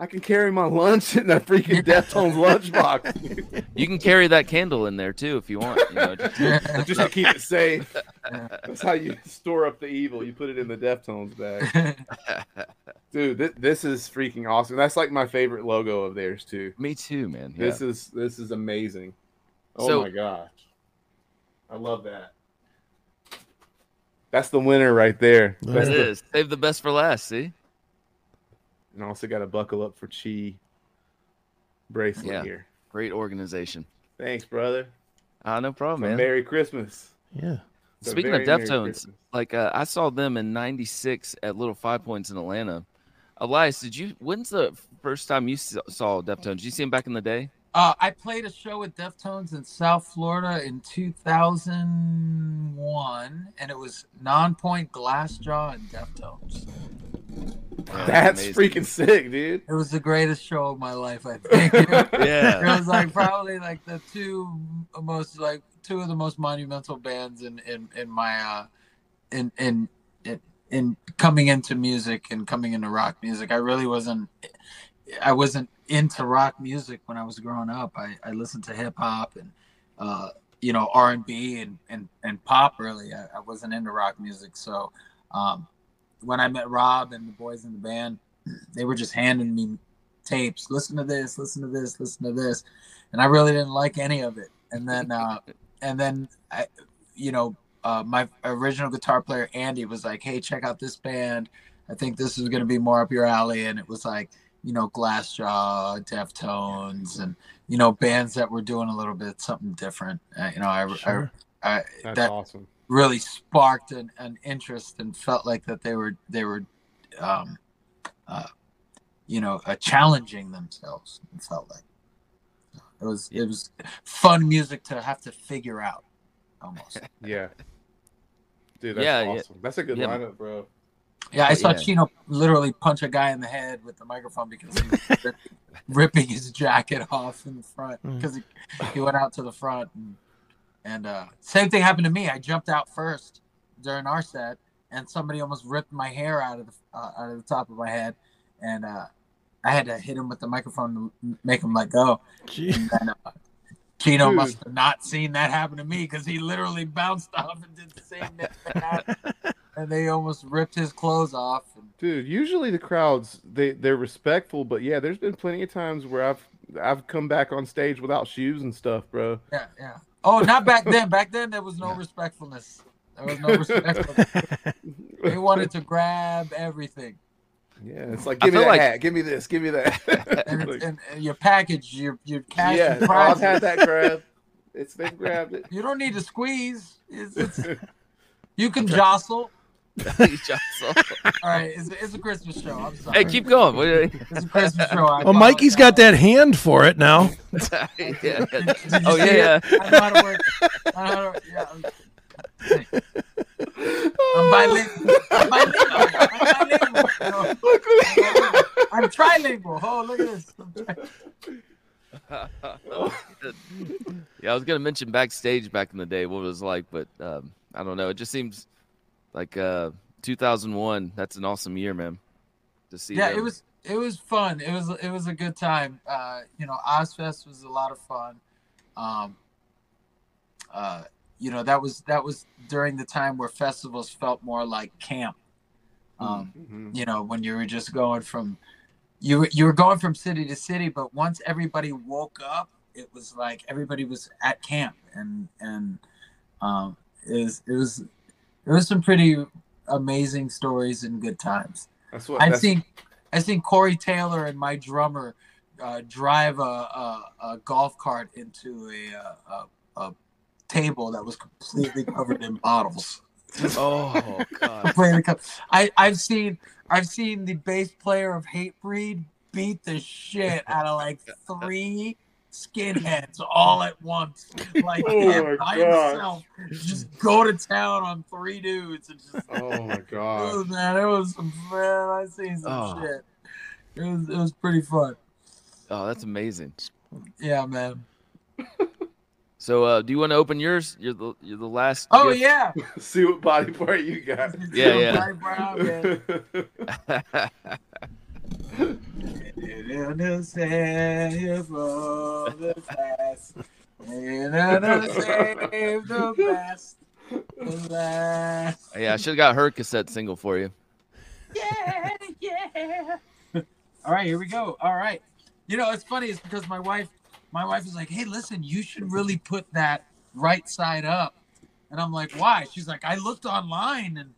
I can carry my lunch in that freaking Deftones lunchbox You can carry that candle in there too if you want. You know, just- just to keep it safe. That's how you store up the evil. You put it in the Deftones bag. Dude, th- this is freaking awesome. That's like my favorite logo of theirs too. me too, man. Yeah. This is this is amazing. Oh So- my gosh. I love that. That's the winner right there. It That's it the- Save the best for last. See. And also got to buckle up for Chi bracelet Yeah. here. Great organization. Thanks, brother. Ah, no problem, So man. Merry Christmas. Yeah. So Speaking of very Merry Deftones, like uh, I saw them in '96 at Little Five Points in Atlanta. Elias, did you? When's the first time you saw Deftones? Did you see them back in the day? Uh, I played a show with Deftones in South Florida in 2001, and it was Nonpoint Glassjaw and Deftones. Yeah, That's amazing. freaking sick, dude. It was the greatest show of my life, I think. it was like probably like the two most like two of the most monumental bands in in in my uh in in in, in coming into music and coming into rock music. I really wasn't I wasn't into rock music when I was growing up. I, I listened to hip hop and uh you know R and B and and and pop. Really, I, I wasn't into rock music. So um, when I met Rob and the boys in the band, they were just handing me tapes. Listen to this. Listen to this. Listen to this, and I really didn't like any of it. And then uh, and then I, you know, uh, my original guitar player Andy was like, "Hey, check out this band. I think this is going to be more up your alley." And it was like, you know, Glassjaw, Deftones, and you know, bands that were doing a little bit something different. Uh, you know, I, Sure. I, I That's that awesome. really sparked an, an interest and felt like that they were they were, um, uh, you know, uh, challenging themselves. It felt like it was it was fun music to have to figure out, almost. Yeah. Dude, that's Yeah, yeah. awesome. That's a good Yeah. lineup, bro. Yeah, I saw Yeah. Chino literally punch a guy in the head with the microphone because he was rip- ripping his jacket off in the front Mm. because he, he went out to the front and and uh, same thing happened to me. I jumped out first during our set and somebody almost ripped my hair out of the uh, out of the top of my head and uh, I had to hit him with the microphone to make him let go. Then, uh, Chino Dude. must have not seen that happen to me because he literally bounced off and did the same thing. And they almost ripped his clothes off. Dude, usually the crowds they they're respectful, but yeah, there's been plenty of times where I've I've come back on stage without shoes and stuff, bro. yeah, yeah. Oh, not back then. Back then, there was no respectfulness. There was no respectfulness. they wanted to grab everything. Yeah, it's like I give me that like- hat, give me this, give me that. And, Like, and, and your package, your your cash yeah, and I've had that grab. It's been grabbed it. You don't need to squeeze. It's, it's, you can jostle. All right, it's, it's a Christmas show. I'm sorry. hey, keep going. It's a Christmas show. I Well, Mikey's got that hand for it now. yeah, yeah. Did you Oh see yeah. I know how to work. I know how to, yeah. I'm- I'm bilingual. I'm bilingual. I'm bilingual. you know. I'm trilingual. Oh, look at this. Yeah. I was gonna mention backstage back in the day what it was like, but um, I don't know. It just seems like uh, 2001. That's an awesome year, man. To see. Yeah, them. it was it was fun. It was it was a good time. Uh, you know, Ozzfest was a lot of fun. Um, uh, you know, that was that was during the time where festivals felt more like camp. Um, Mhm. you know, when you were just going from you were, you were going from city to city, but once everybody woke up, it was like everybody was at camp, and and um, it was it was it was some pretty amazing stories and good times. That's what I've that's- seen I've seen Corey Taylor and my drummer uh, drive a, a, a golf cart into a, a, a, a table that was completely covered in bottles. Oh god. I I've seen I've seen the bass player of Hatebreed beat the shit out of like three skinheads all at once, like Oh my by himself. Just go to town on three dudes and just Oh my god. Oh man, it was some man. I seen some Oh. shit. It was it was pretty fun. Oh, that's amazing. Yeah, man. So, uh, do you want to open yours? You're the you're the last. Oh gift. yeah. See what body part you got. Yeah, yeah. Right, Brown. It'll save for the best. It'll save the best. The last. yeah, I should have got her cassette single for you. Yeah, yeah. All right, here we go. All right. You know, it's funny. It's because my wife, my wife is like, "Hey, listen, you should really put that right side up," and I'm like, "Why?" She's like, "I looked online and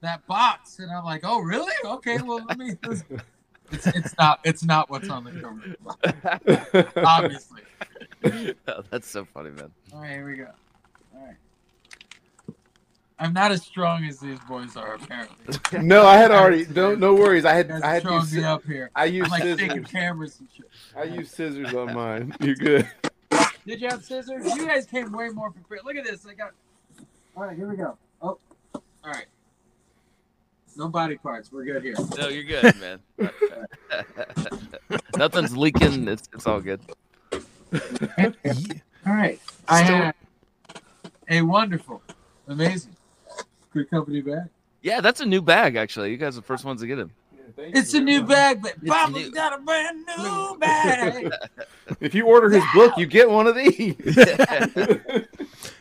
that box," and I'm like, "Oh, really? Okay, well, let me." It's, it's not. It's not what's on the cover, obviously. Oh, that's so funny, man. All right, here we go. All right. I'm not as strong as these boys are, apparently. no, I had already. No, no worries. I had. I had throwing used. me up here. I I'm used like taking scissors. cameras and shit. I used scissors on mine. You're good. Did you have scissors? You guys came way more prepared. Look at this. I got. All right, here we go. Oh, all right. No body parts. We're good here. No, you're good, man. Nothing's leaking. It's it's all good. All right. I Still- had a wonderful, amazing, good company bag. Yeah, that's a new bag. Actually, you guys are the first ones to get him. It's a new bag, but It's Papa's got a brand new bag. If you order his book, you get one of these.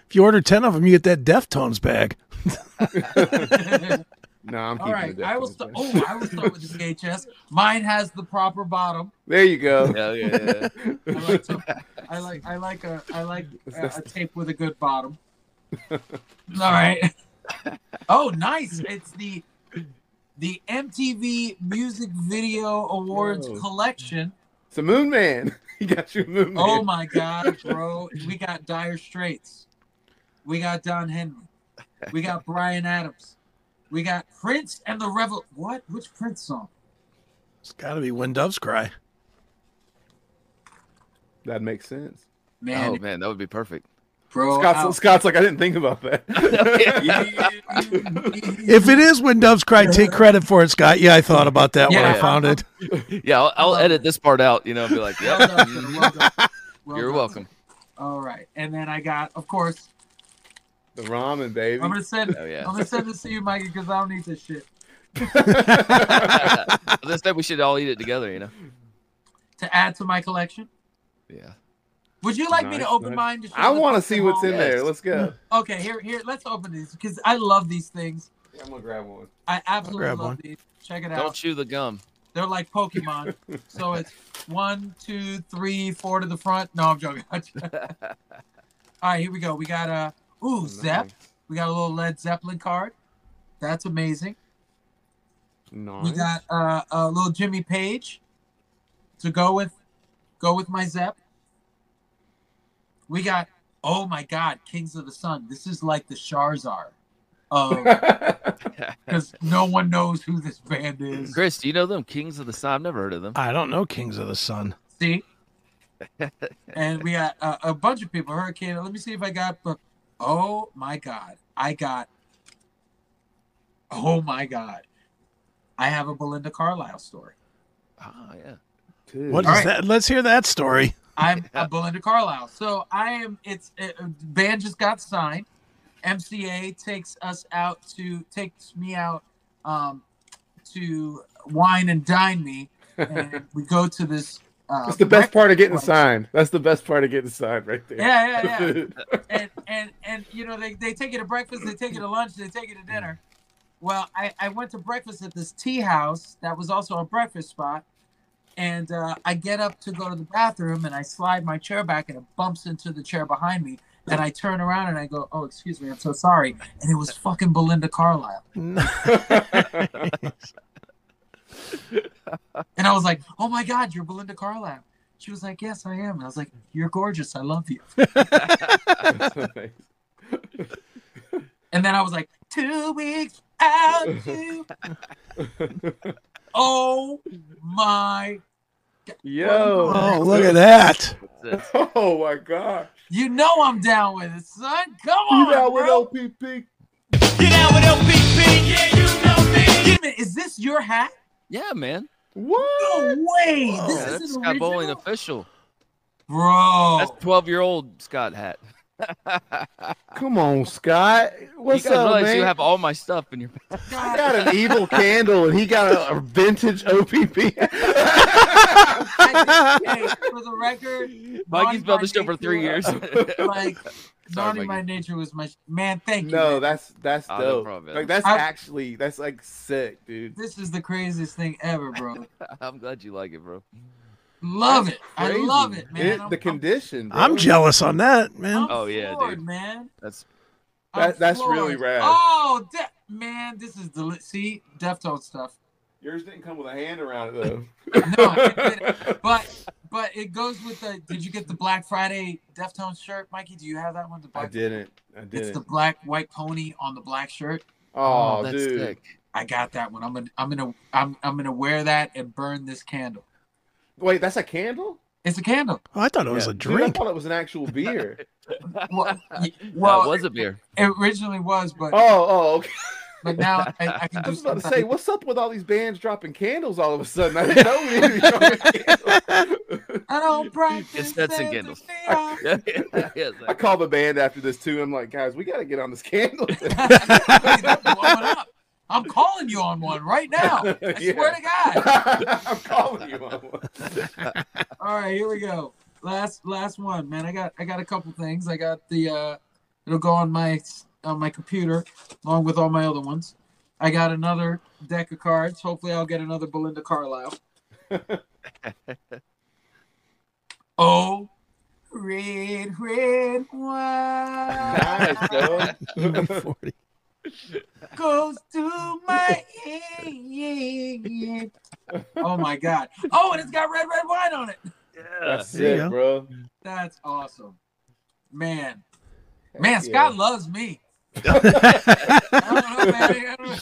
If you order 10 of them, you get that Deftones bag. No, I'm All keeping right, the I will. Deftones St- oh, I will start with the VHS. Mine has the proper bottom. There you go. Yeah, yeah, yeah. I like, some, I like, I like a, I like a, a tape with a good bottom. All right. Oh, nice! It's the the MTV Music Video Awards Whoa. collection. It's a Moon Man. He got you Moon oh Man. Oh my God, bro! We got Dire Straits. We got Don Henley. We got Bryan Adams. We got Prince and the Revel. What? Which Prince song? It's got to be When Doves Cry. That makes sense. Man, Oh man, that would be perfect. bro. Scott's, how- Scott's like, I didn't think about that. If it is When Doves Cry, take credit for it, Scott. Yeah, I thought about that when I found it. Yeah, I'll, I'll edit this part out. You know, be like, Well yep, done, sir. Well done. Well you're done. welcome. All right, and then I got, of course, the ramen, baby. I'm gonna send. Oh yeah. I'm gonna send this to you, Mikey, because I don't need this shit. this day we should all eat it together. You know. To add to my collection, Yeah. would you like me to open nice. mine? To show I want to see what's home? in there. Let's go. Okay, here, here. Let's open these because I love these things. I'm gonna grab one. I absolutely love one. these. Check it out. Don't chew the gum. They're like Pokemon. so it's one, two, three, four to the front. No, I'm joking. All right, here we go. We got a ooh Zepp. We got a little Led Zeppelin card. That's amazing. Nice. We got uh, a little Jimmy Page to go with go with my Zepp. We got oh my god, Kings of the Sun. This is like the Charizard. because no one knows who this band is. Chris, do you know them? Kings of the Sun. I've never heard of them. I don't know Kings of the Sun. See, and we got uh, a bunch of people. Hurricane. Let me see if I got. Oh my God, I got. Oh my God, I have a Belinda Carlisle story. Oh, yeah. Dude. What is All right. that? Let's hear that story. I'm a Belinda Carlisle. So I am. It's it, band just got signed. MCA takes us out to takes me out um, to wine and dine me, and we go to this. Uh, That's the best part of getting breakfast signed. That's the best part of getting signed right there. Yeah, yeah, yeah. and and and you know they, they take you to breakfast, they take you to lunch, they take you to dinner. Well, I, I went to breakfast at this tea house that was also a breakfast spot, and uh, I get up to go to the bathroom and I slide my chair back and it bumps into the chair behind me, and I turn around and I go, oh excuse me, I'm so sorry, and it was fucking Belinda Carlisle, and I was like, oh my god, you're Belinda Carlisle. She was like, yes, I am. And I was like, you're gorgeous. I love you. And then I was like, two weeks out. Two. oh my! Yo. Oh, look at that. Oh my god. You know I'm down with it, son. Come You on, down with bro. OPP? Get out with LPP, yeah, you know me. Wait a minute, is this your hat? Yeah, man. What? No way! Yeah, This that's is an Scott Bowling official. bro. That's 12 year old Scott hat. Come on, Scott. What's you guys up, realize man? you have all my stuff in your bag. I got an evil candle, and he got a, a vintage OPP. Hey, for the record, Mikey's Naughty built by this show for three years. Uh, like, Sorry, naughty by Mikey. nature was my man. Thank you. no, man. that's that's Oh, no problem, like that's I- actually that's like sick, dude. this is the craziest thing ever, bro. I'm glad you like it, bro. Love That's it. I love it, man. It- the I'm- condition. bro. I'm jealous on that, man. I'm Oh, yeah, floored, dude. man. That's That- that's really rad. Oh, de- man, this is deli- see Deftone stuff. Yours didn't come with a hand around it though. No, it. But but it goes with the. Did you get the Black Friday Deftones shirt, Mikey? Do you have that one? The I didn't. I didn't. It's the black white pony on the black shirt. oh, that's dude. sick. I got that one. I'm gonna I'm gonna I'm I'm gonna wear that and burn this candle. Wait, that's a candle? It's a candle. Oh, I thought it was Yeah. a Dude, I thought it was an actual beer. Well, Well, well it was a beer. it originally was, but oh, oh, okay. but now I, I can I was about to say, what's up with all these bands dropping candles all of a sudden? I didn't know we needed to be dropping candles. I don't practice. It's Stetson empathy. candles. I call the band after this too. I'm like, guys, we got to get on this candle. They're blowing up. I'm calling you on one right now. I Yeah. swear to God. I'm calling you on one. All right, here we go. Last last one, man. I got I got a couple things. I got the uh it'll go on my on my computer along with all my other ones. I got another deck of cards. Hopefully I'll get another Belinda Carlisle. oh red red wine Nice, 40. Goes to my head. Oh my god. Oh, and it's got red red wine on it. That's There you bro. That's awesome. Man. Man, Heck Scott yeah. loves me. Know, man. I don't know.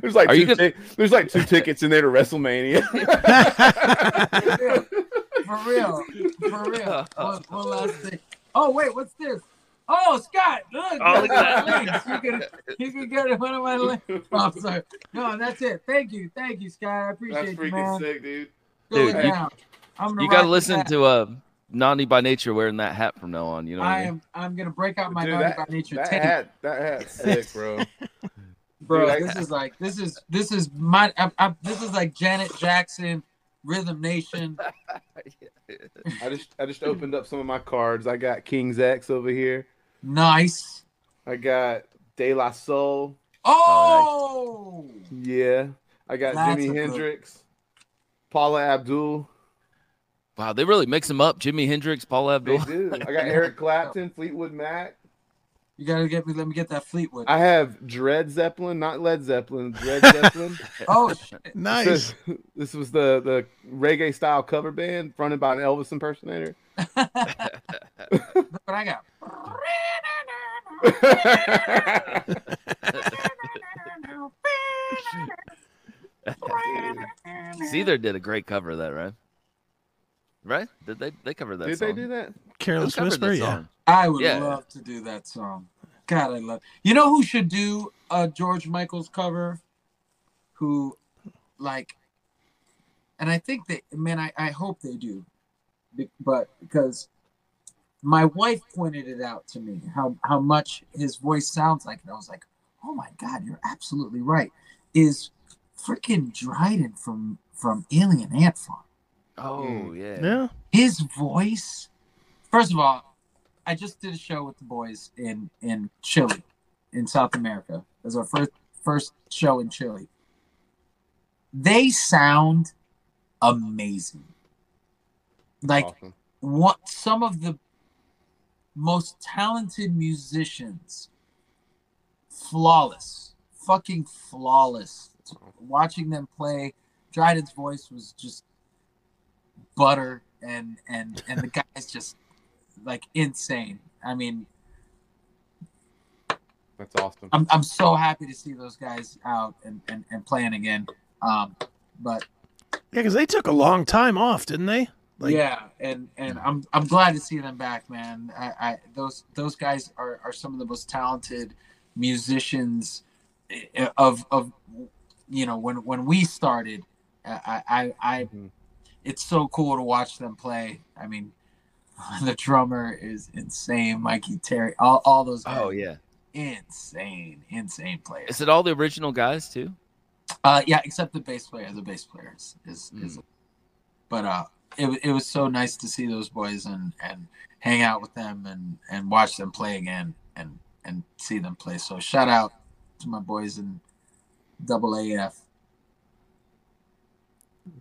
There's like Are two you gonna- tic- there's like two tickets in there to WrestleMania. For real. For real. One, one last thing. Oh, wait, what's this? Oh, Scott, look. Oh, look at my links. You can, you can get one of my links. Oh, sorry. No, that's it. Thank you. Thank you, Scott. I appreciate That's you, freaking man. sick, dude. Go Dude, you- I'm You got to listen to uh, Naughty by Nature wearing that hat from now on. You know what I I mean? am. I'm gonna break out my Dude, Naughty that, by Nature that tape. hat, that hat's sick, bro. bro. Dude, I- this is like this is this is my I, I, this is like Janet Jackson, Rhythm Nation. I just I just opened up some of my cards. I got King's X over here. Nice. I got De La Soul. Oh, oh Yeah. I got That's a Jimi good- Hendrix. Paula Abdul. Wow, they really mix them up. Jimi Hendrix, Paul They Abdul. do. I got Eric Clapton, Fleetwood Mac. You gotta get me. Let me get that Fleetwood. I have Dread Zeppelin, not Led Zeppelin. Dread Zeppelin. oh shit. Nice. This, this was the the reggae style cover band fronted by an Elvis impersonator. Look what I got. Seether did a great cover of that, right? Right? Did they they covered that song? Did song? they do that? Careless covered Whisper, that yeah. song? I would Yeah. love to do that song. God, I love. You know who should do a George Michael's cover? Who, like, and I think they, man, I, I hope they do, but because my wife pointed it out to me how how much his voice sounds like, and I was like, oh my God, you're absolutely right. Is freaking Dryden from from Alien Ant Farm? Oh mm. yeah. Yeah. his voice first of all i just did a show with the boys in in chile in south america it was our first first show in chile they sound amazing like Awesome. what some of the most talented musicians flawless fucking flawless watching them play dryden's voice was just butter and and and the guy's just like insane i mean That's awesome. i'm, I'm so happy to see those guys out and and, and playing again um but Yeah, because they took a long time off, didn't they? Like- yeah, and and I'm I'm glad to see them back, man. I, I those those guys are, are some of the most talented musicians eh, of of you know when when we started. I I, I Mhm. It's so cool to watch them play. I mean, the drummer is insane, Mikey Terry, all all those guys, Oh yeah. insane, insane players. Is it all the original guys too? Uh, yeah, except the bass player. The bass player is is, Mm. is but uh, it wa- it was so nice to see those boys and and hang out with them and and watch them play again and and see them play. So shout out to my boys in Double AF.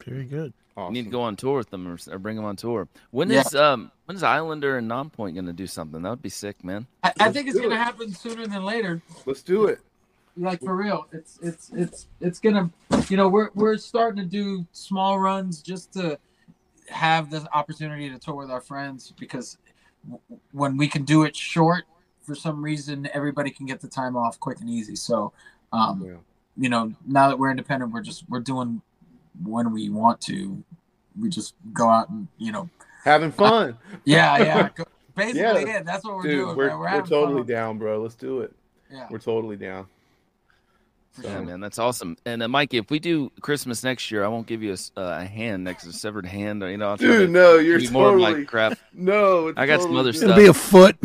Very good. Awesome. You need to go on tour with them or, or bring them on tour. When Yeah. is um when is Islander and Nonpoint gonna do something? That would be sick, man. I, I think it's do gonna happen sooner than later. Let's do it. Like for real, it's it's it's it's gonna, you know, we're we're starting to do small runs just to have the opportunity to tour with our friends because w- when we can do it short, for some reason, everybody can get the time off quick and easy. So, um, Yeah. you know, now that we're independent, we're just we're doing when we want to. We just go out and you know, Having fun. yeah, yeah. Basically, Yeah. yeah, that's what we're Dude, doing. we're. We're, we're, totally fun. down, bro. Let's do it. Yeah, We're totally down. For Yeah, man, that's awesome. And uh, Mikey, if we do Christmas next year, I won't give you a, s- uh, a hand next to a severed hand. Or, you know, I'll Dude, no, you're give you more of totally crap. no. It's I got some other good. It'll be a foot.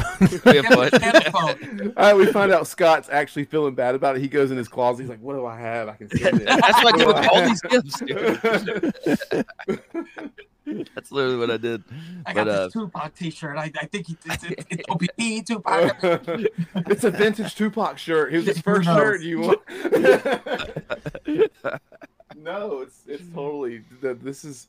Be a foot. All right, we find out Scott's actually feeling bad about it. He goes in his closet. He's like, "What do I have? I can send it." That's what I did with all these gifts. Dude. That's literally what I did. I got But, uh, this Tupac T-shirt. I, I think he, it's, it's, it's OPP Tupac. it's a vintage Tupac shirt. He was his first knows? shirt. You want? no, it's it's totally. the- This is.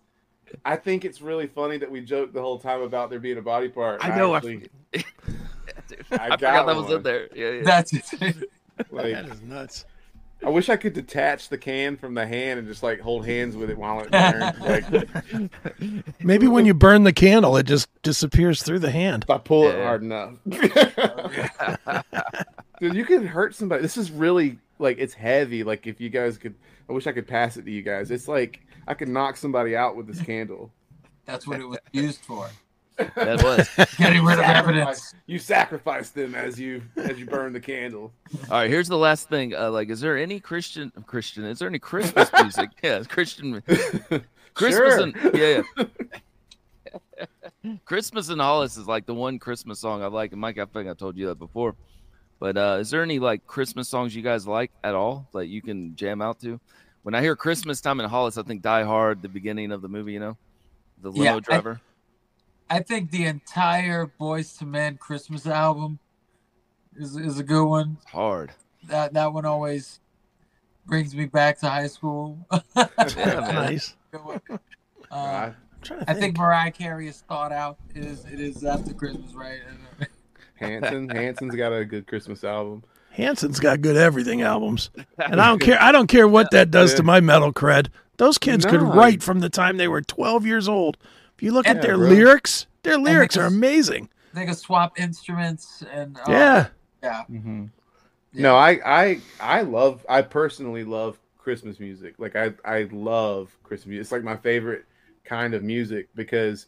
I think it's really funny that we joked the whole time about there being a body part. I know, I Actually, Dude, I I, got forgot that was in there. Yeah, yeah. That's it. like, that is nuts. I wish I could detach the can from the hand and just like hold hands with it while it burns. like Maybe when you burn the candle, it just disappears through the hand. if I pull it hard enough. Dude, you could hurt somebody. This is really like it's heavy. Like if you guys could, I wish I could pass it to you guys. It's like I could knock somebody out with this candle. That's what it was used for. That was. Getting rid of Sacrifice- evidence. You sacrifice them as you as you burn the candle. All right, here's the last thing. Uh, like, is there any Christian Christian? Is there any Christmas music? yeah, Christian. Christmas Sure. and yeah, yeah. Christmas in Hollis is like the one Christmas song I like. And Mike, I think I told you that before. But uh, is there any like Christmas songs you guys like at all that you can jam out to? When I hear Christmas time in Hollis, I think Die Hard, the beginning of the movie. You know, the limo Yeah, driver. I think the entire Boyz II Men Christmas album is is a good one. It's hard. That that one always brings me back to high school. Yeah. Nice. Good. Uh, I'm trying to I think. think Mariah Carey is thought out. It is it is after Christmas, right? Hanson, Hanson's got a good Christmas album. Hanson's got good everything albums, and I don't care. I don't care what that does to my metal cred. Those kids could write from the time they were 12 years old. If you look at their bro. lyrics, their lyrics are amazing. They can swap instruments and uh, Yeah, Yeah. Mm-hmm. Yeah. No, I, I, I love. I personally love Christmas music. Like I, I love Christmas music. It's like my favorite kind of music because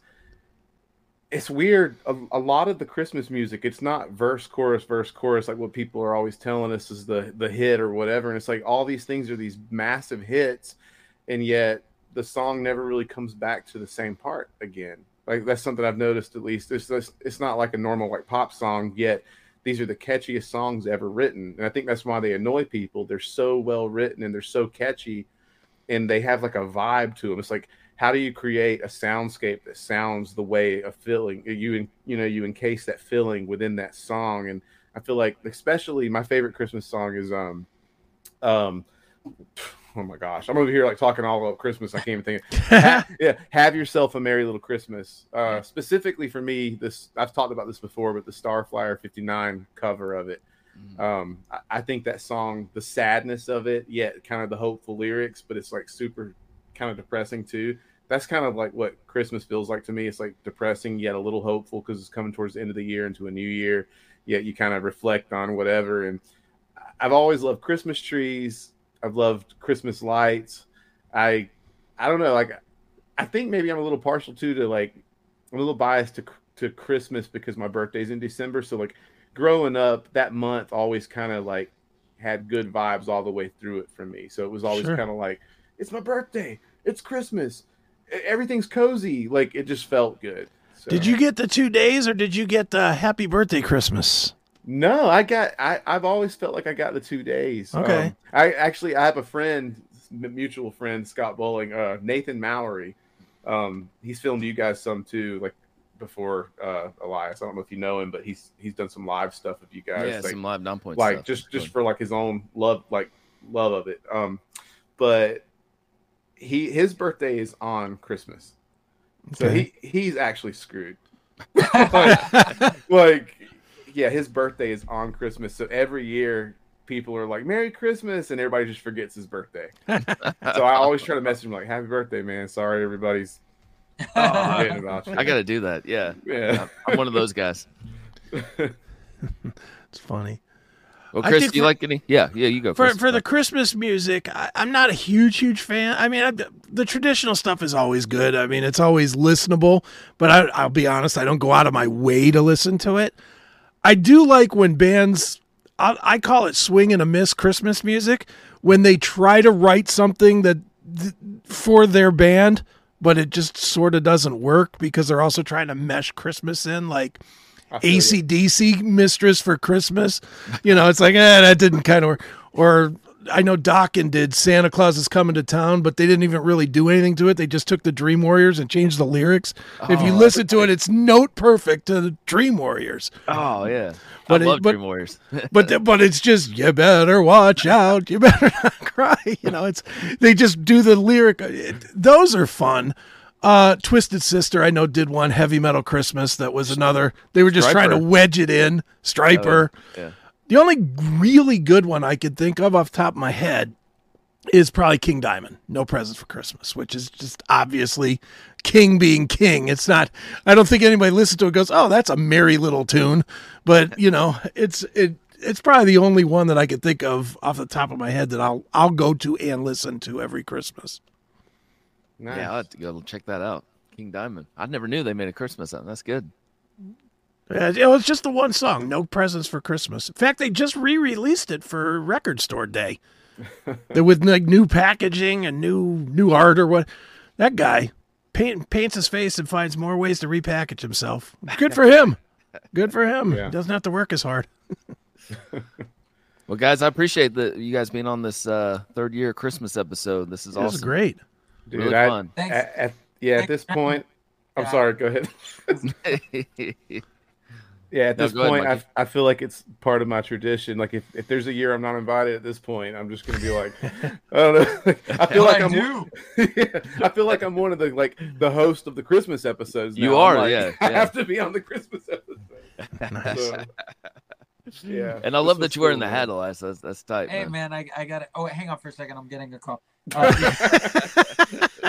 it's weird. A, a lot of the Christmas music, it's not verse, chorus, verse, chorus, like what people are always telling us is the the hit or whatever. And it's like all these things are these massive hits, and yet the song never really comes back to the same part again. Like that's something I've noticed at least. It's just, it's not like a normal like pop song yet. These are the catchiest songs ever written, and I think that's why they annoy people. They're so well written and they're so catchy, and they have like a vibe to them. It's like how do you create a soundscape that sounds the way a feeling you you know you encase that feeling within that song and i feel like especially my favorite christmas song is um um oh my gosh. I'm over here like talking all about christmas. I can't even think yeah have yourself a merry little christmas. Uh specifically for me this i've talked about this before but the starflyer 59 cover of it. Um I, I think that song the sadness of it yet kind of the hopeful lyrics but it's like super kind of depressing too. That's kind of like what christmas feels like to me. It's like depressing yet a little hopeful because it's coming towards the end of the year into a new year yet you kind of reflect on whatever. And i've always loved christmas trees i've loved christmas lights i i don't know like i think maybe i'm a little partial too to like i'm a little biased to to christmas because my birthday's in december so like growing up that month always kind of like had good vibes all the way through it for me so it was always Sure. kind of like it's my birthday it's christmas everything's cozy like it just felt good so. Did you get the two days or did you get the happy birthday Christmas? No i got I, i've always felt like i got the two days. Okay. Um, i actually i have a friend mutual friend scott bowling uh nathan mallory. Um he's filmed you guys some too like before uh elias. I don't know if you know him but he's he's done some live stuff of you guys yeah, like, some live Nonpoint like stuff. just just for like his own love like love of it. Um but he his birthday is on christmas. So he he's actually screwed. Like, like yeah his birthday is on christmas so every year people are like merry christmas and everybody just forgets his birthday so i always try to message him like happy birthday man sorry everybody's forgetting about you I got to do that. Yeah, yeah I'm one of those guys. It's funny. Well, Chris, do you for- like any? Yeah, yeah, you go For first. for the Christmas music, I, I'm not a huge huge fan. I mean, I, the traditional stuff is always good. I mean, it's always listenable. But I, I'll be honest, I don't go out of my way to listen to it. I do like when bands. I, I call it swing and a miss Christmas music when they try to write something that th- for their band, but it just sort of doesn't work because they're also trying to mesh Christmas in, like feel you. AC/DC Mistress for Christmas. You know, it's like, eh, that didn't kind of work. Or I know Dokken did Santa Claus is coming to town, but they didn't even really do anything to it. They just took the Dream Warriors and changed the lyrics. if you Oh, listen to it, it's note perfect to the Dream Warriors. oh yeah, But I it- love but- Dream Warriors. But but it's just you better watch out. You better not cry. You know, it's they just do the lyric. Those are fun. Uh, Twisted Sister, I know, did one Heavy Metal Christmas. That was another. They were just trying to wedge it in. Stryper. yeah. The only really good one I could think of off the top of my head is probably King Diamond. No presents for Christmas, which is just obviously King being King. It's not. I don't think anybody listens to it goes, "Oh, that's a merry little tune," but you know, it's it. It's probably the only one that I could think of off the top of my head that I'll I'll go to and listen to every Christmas. Nice. Yeah, I'll have to go check that out. King Diamond. I never knew they made a Christmas album. That's good. Yeah, you know, just the one song, "No Presents for Christmas." In fact, they just re-released it for Record Store Day, with like new packaging and new new art or what. That guy paint, paints his face and finds more ways to repackage himself. Good for him. Good for him. Yeah. Doesn't have to work as hard. Well, guys, I appreciate the you guys being on this uh, third year Christmas episode. This is This is awesome. great. Dude, Really I- fun. Thanks. At, at- yeah, at this point, I'm Yeah. sorry. Go ahead. Yeah, at No, this go ahead, point, I, I feel like it's part of my tradition. Like if, if there's a year I'm not invited at this point, I'm just gonna be like, I don't know. I feel like I I'm. do. Yeah, I feel like I'm one of the like the host of the Christmas episodes. You are, like, yeah, I yeah. have to be on the Christmas episode. So, yeah, and I love that you're wearing cool, the hat, Elias. That's that's tight, Hey man. man, I, I got it. Oh, wait, hang on for a second. I'm getting a call. Uh,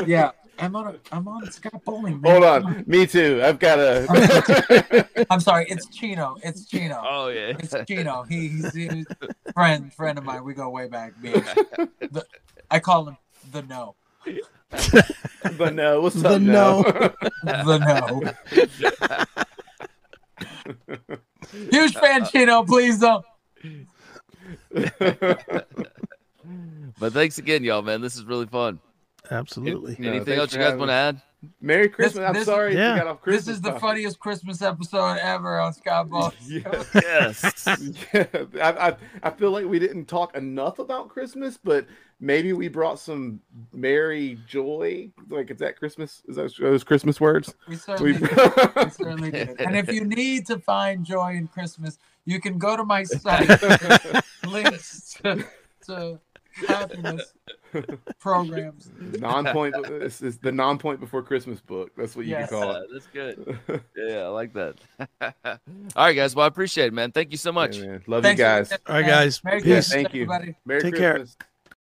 yeah, I'm on. A, I'm on Scott Bowling. man. Hold on, me too. I've got a. I'm sorry. It's Chino. It's Chino. Oh yeah. It's Chino. He, he's, he's a friend friend of mine. We go way back. Me. The, I call him the no. but no, what's The up? no. The no. Huge fan, Chino. Please don't. But thanks again, y'all, man. This is really fun. Absolutely. No, Anything thanks else you guys want to add? Merry Christmas. I'm this- sorry Yeah. we got off Christmas. This is the topic. funniest Christmas episode ever on Scott Ball. Yeah. Yes. yeah, I, I, I feel like we didn't talk enough about Christmas, but maybe we brought some merry joy. Like, is that Christmas? Is that those Christmas words? We certainly, We- did. we certainly did. And if you need to find joy in Christmas, you can go to my site. links to, to happiness programs. Nonpoint. This is the Nonpoint before Christmas book. That's what you Yes. can call Uh, it. that's good. Yeah, I like that. All right, guys. Well, I appreciate it, man. Thank you so much. Yeah. Love Thanks you guys. All right, guys. Merry Peace. Christmas, Thank you. everybody. Merry Take care. Christmas.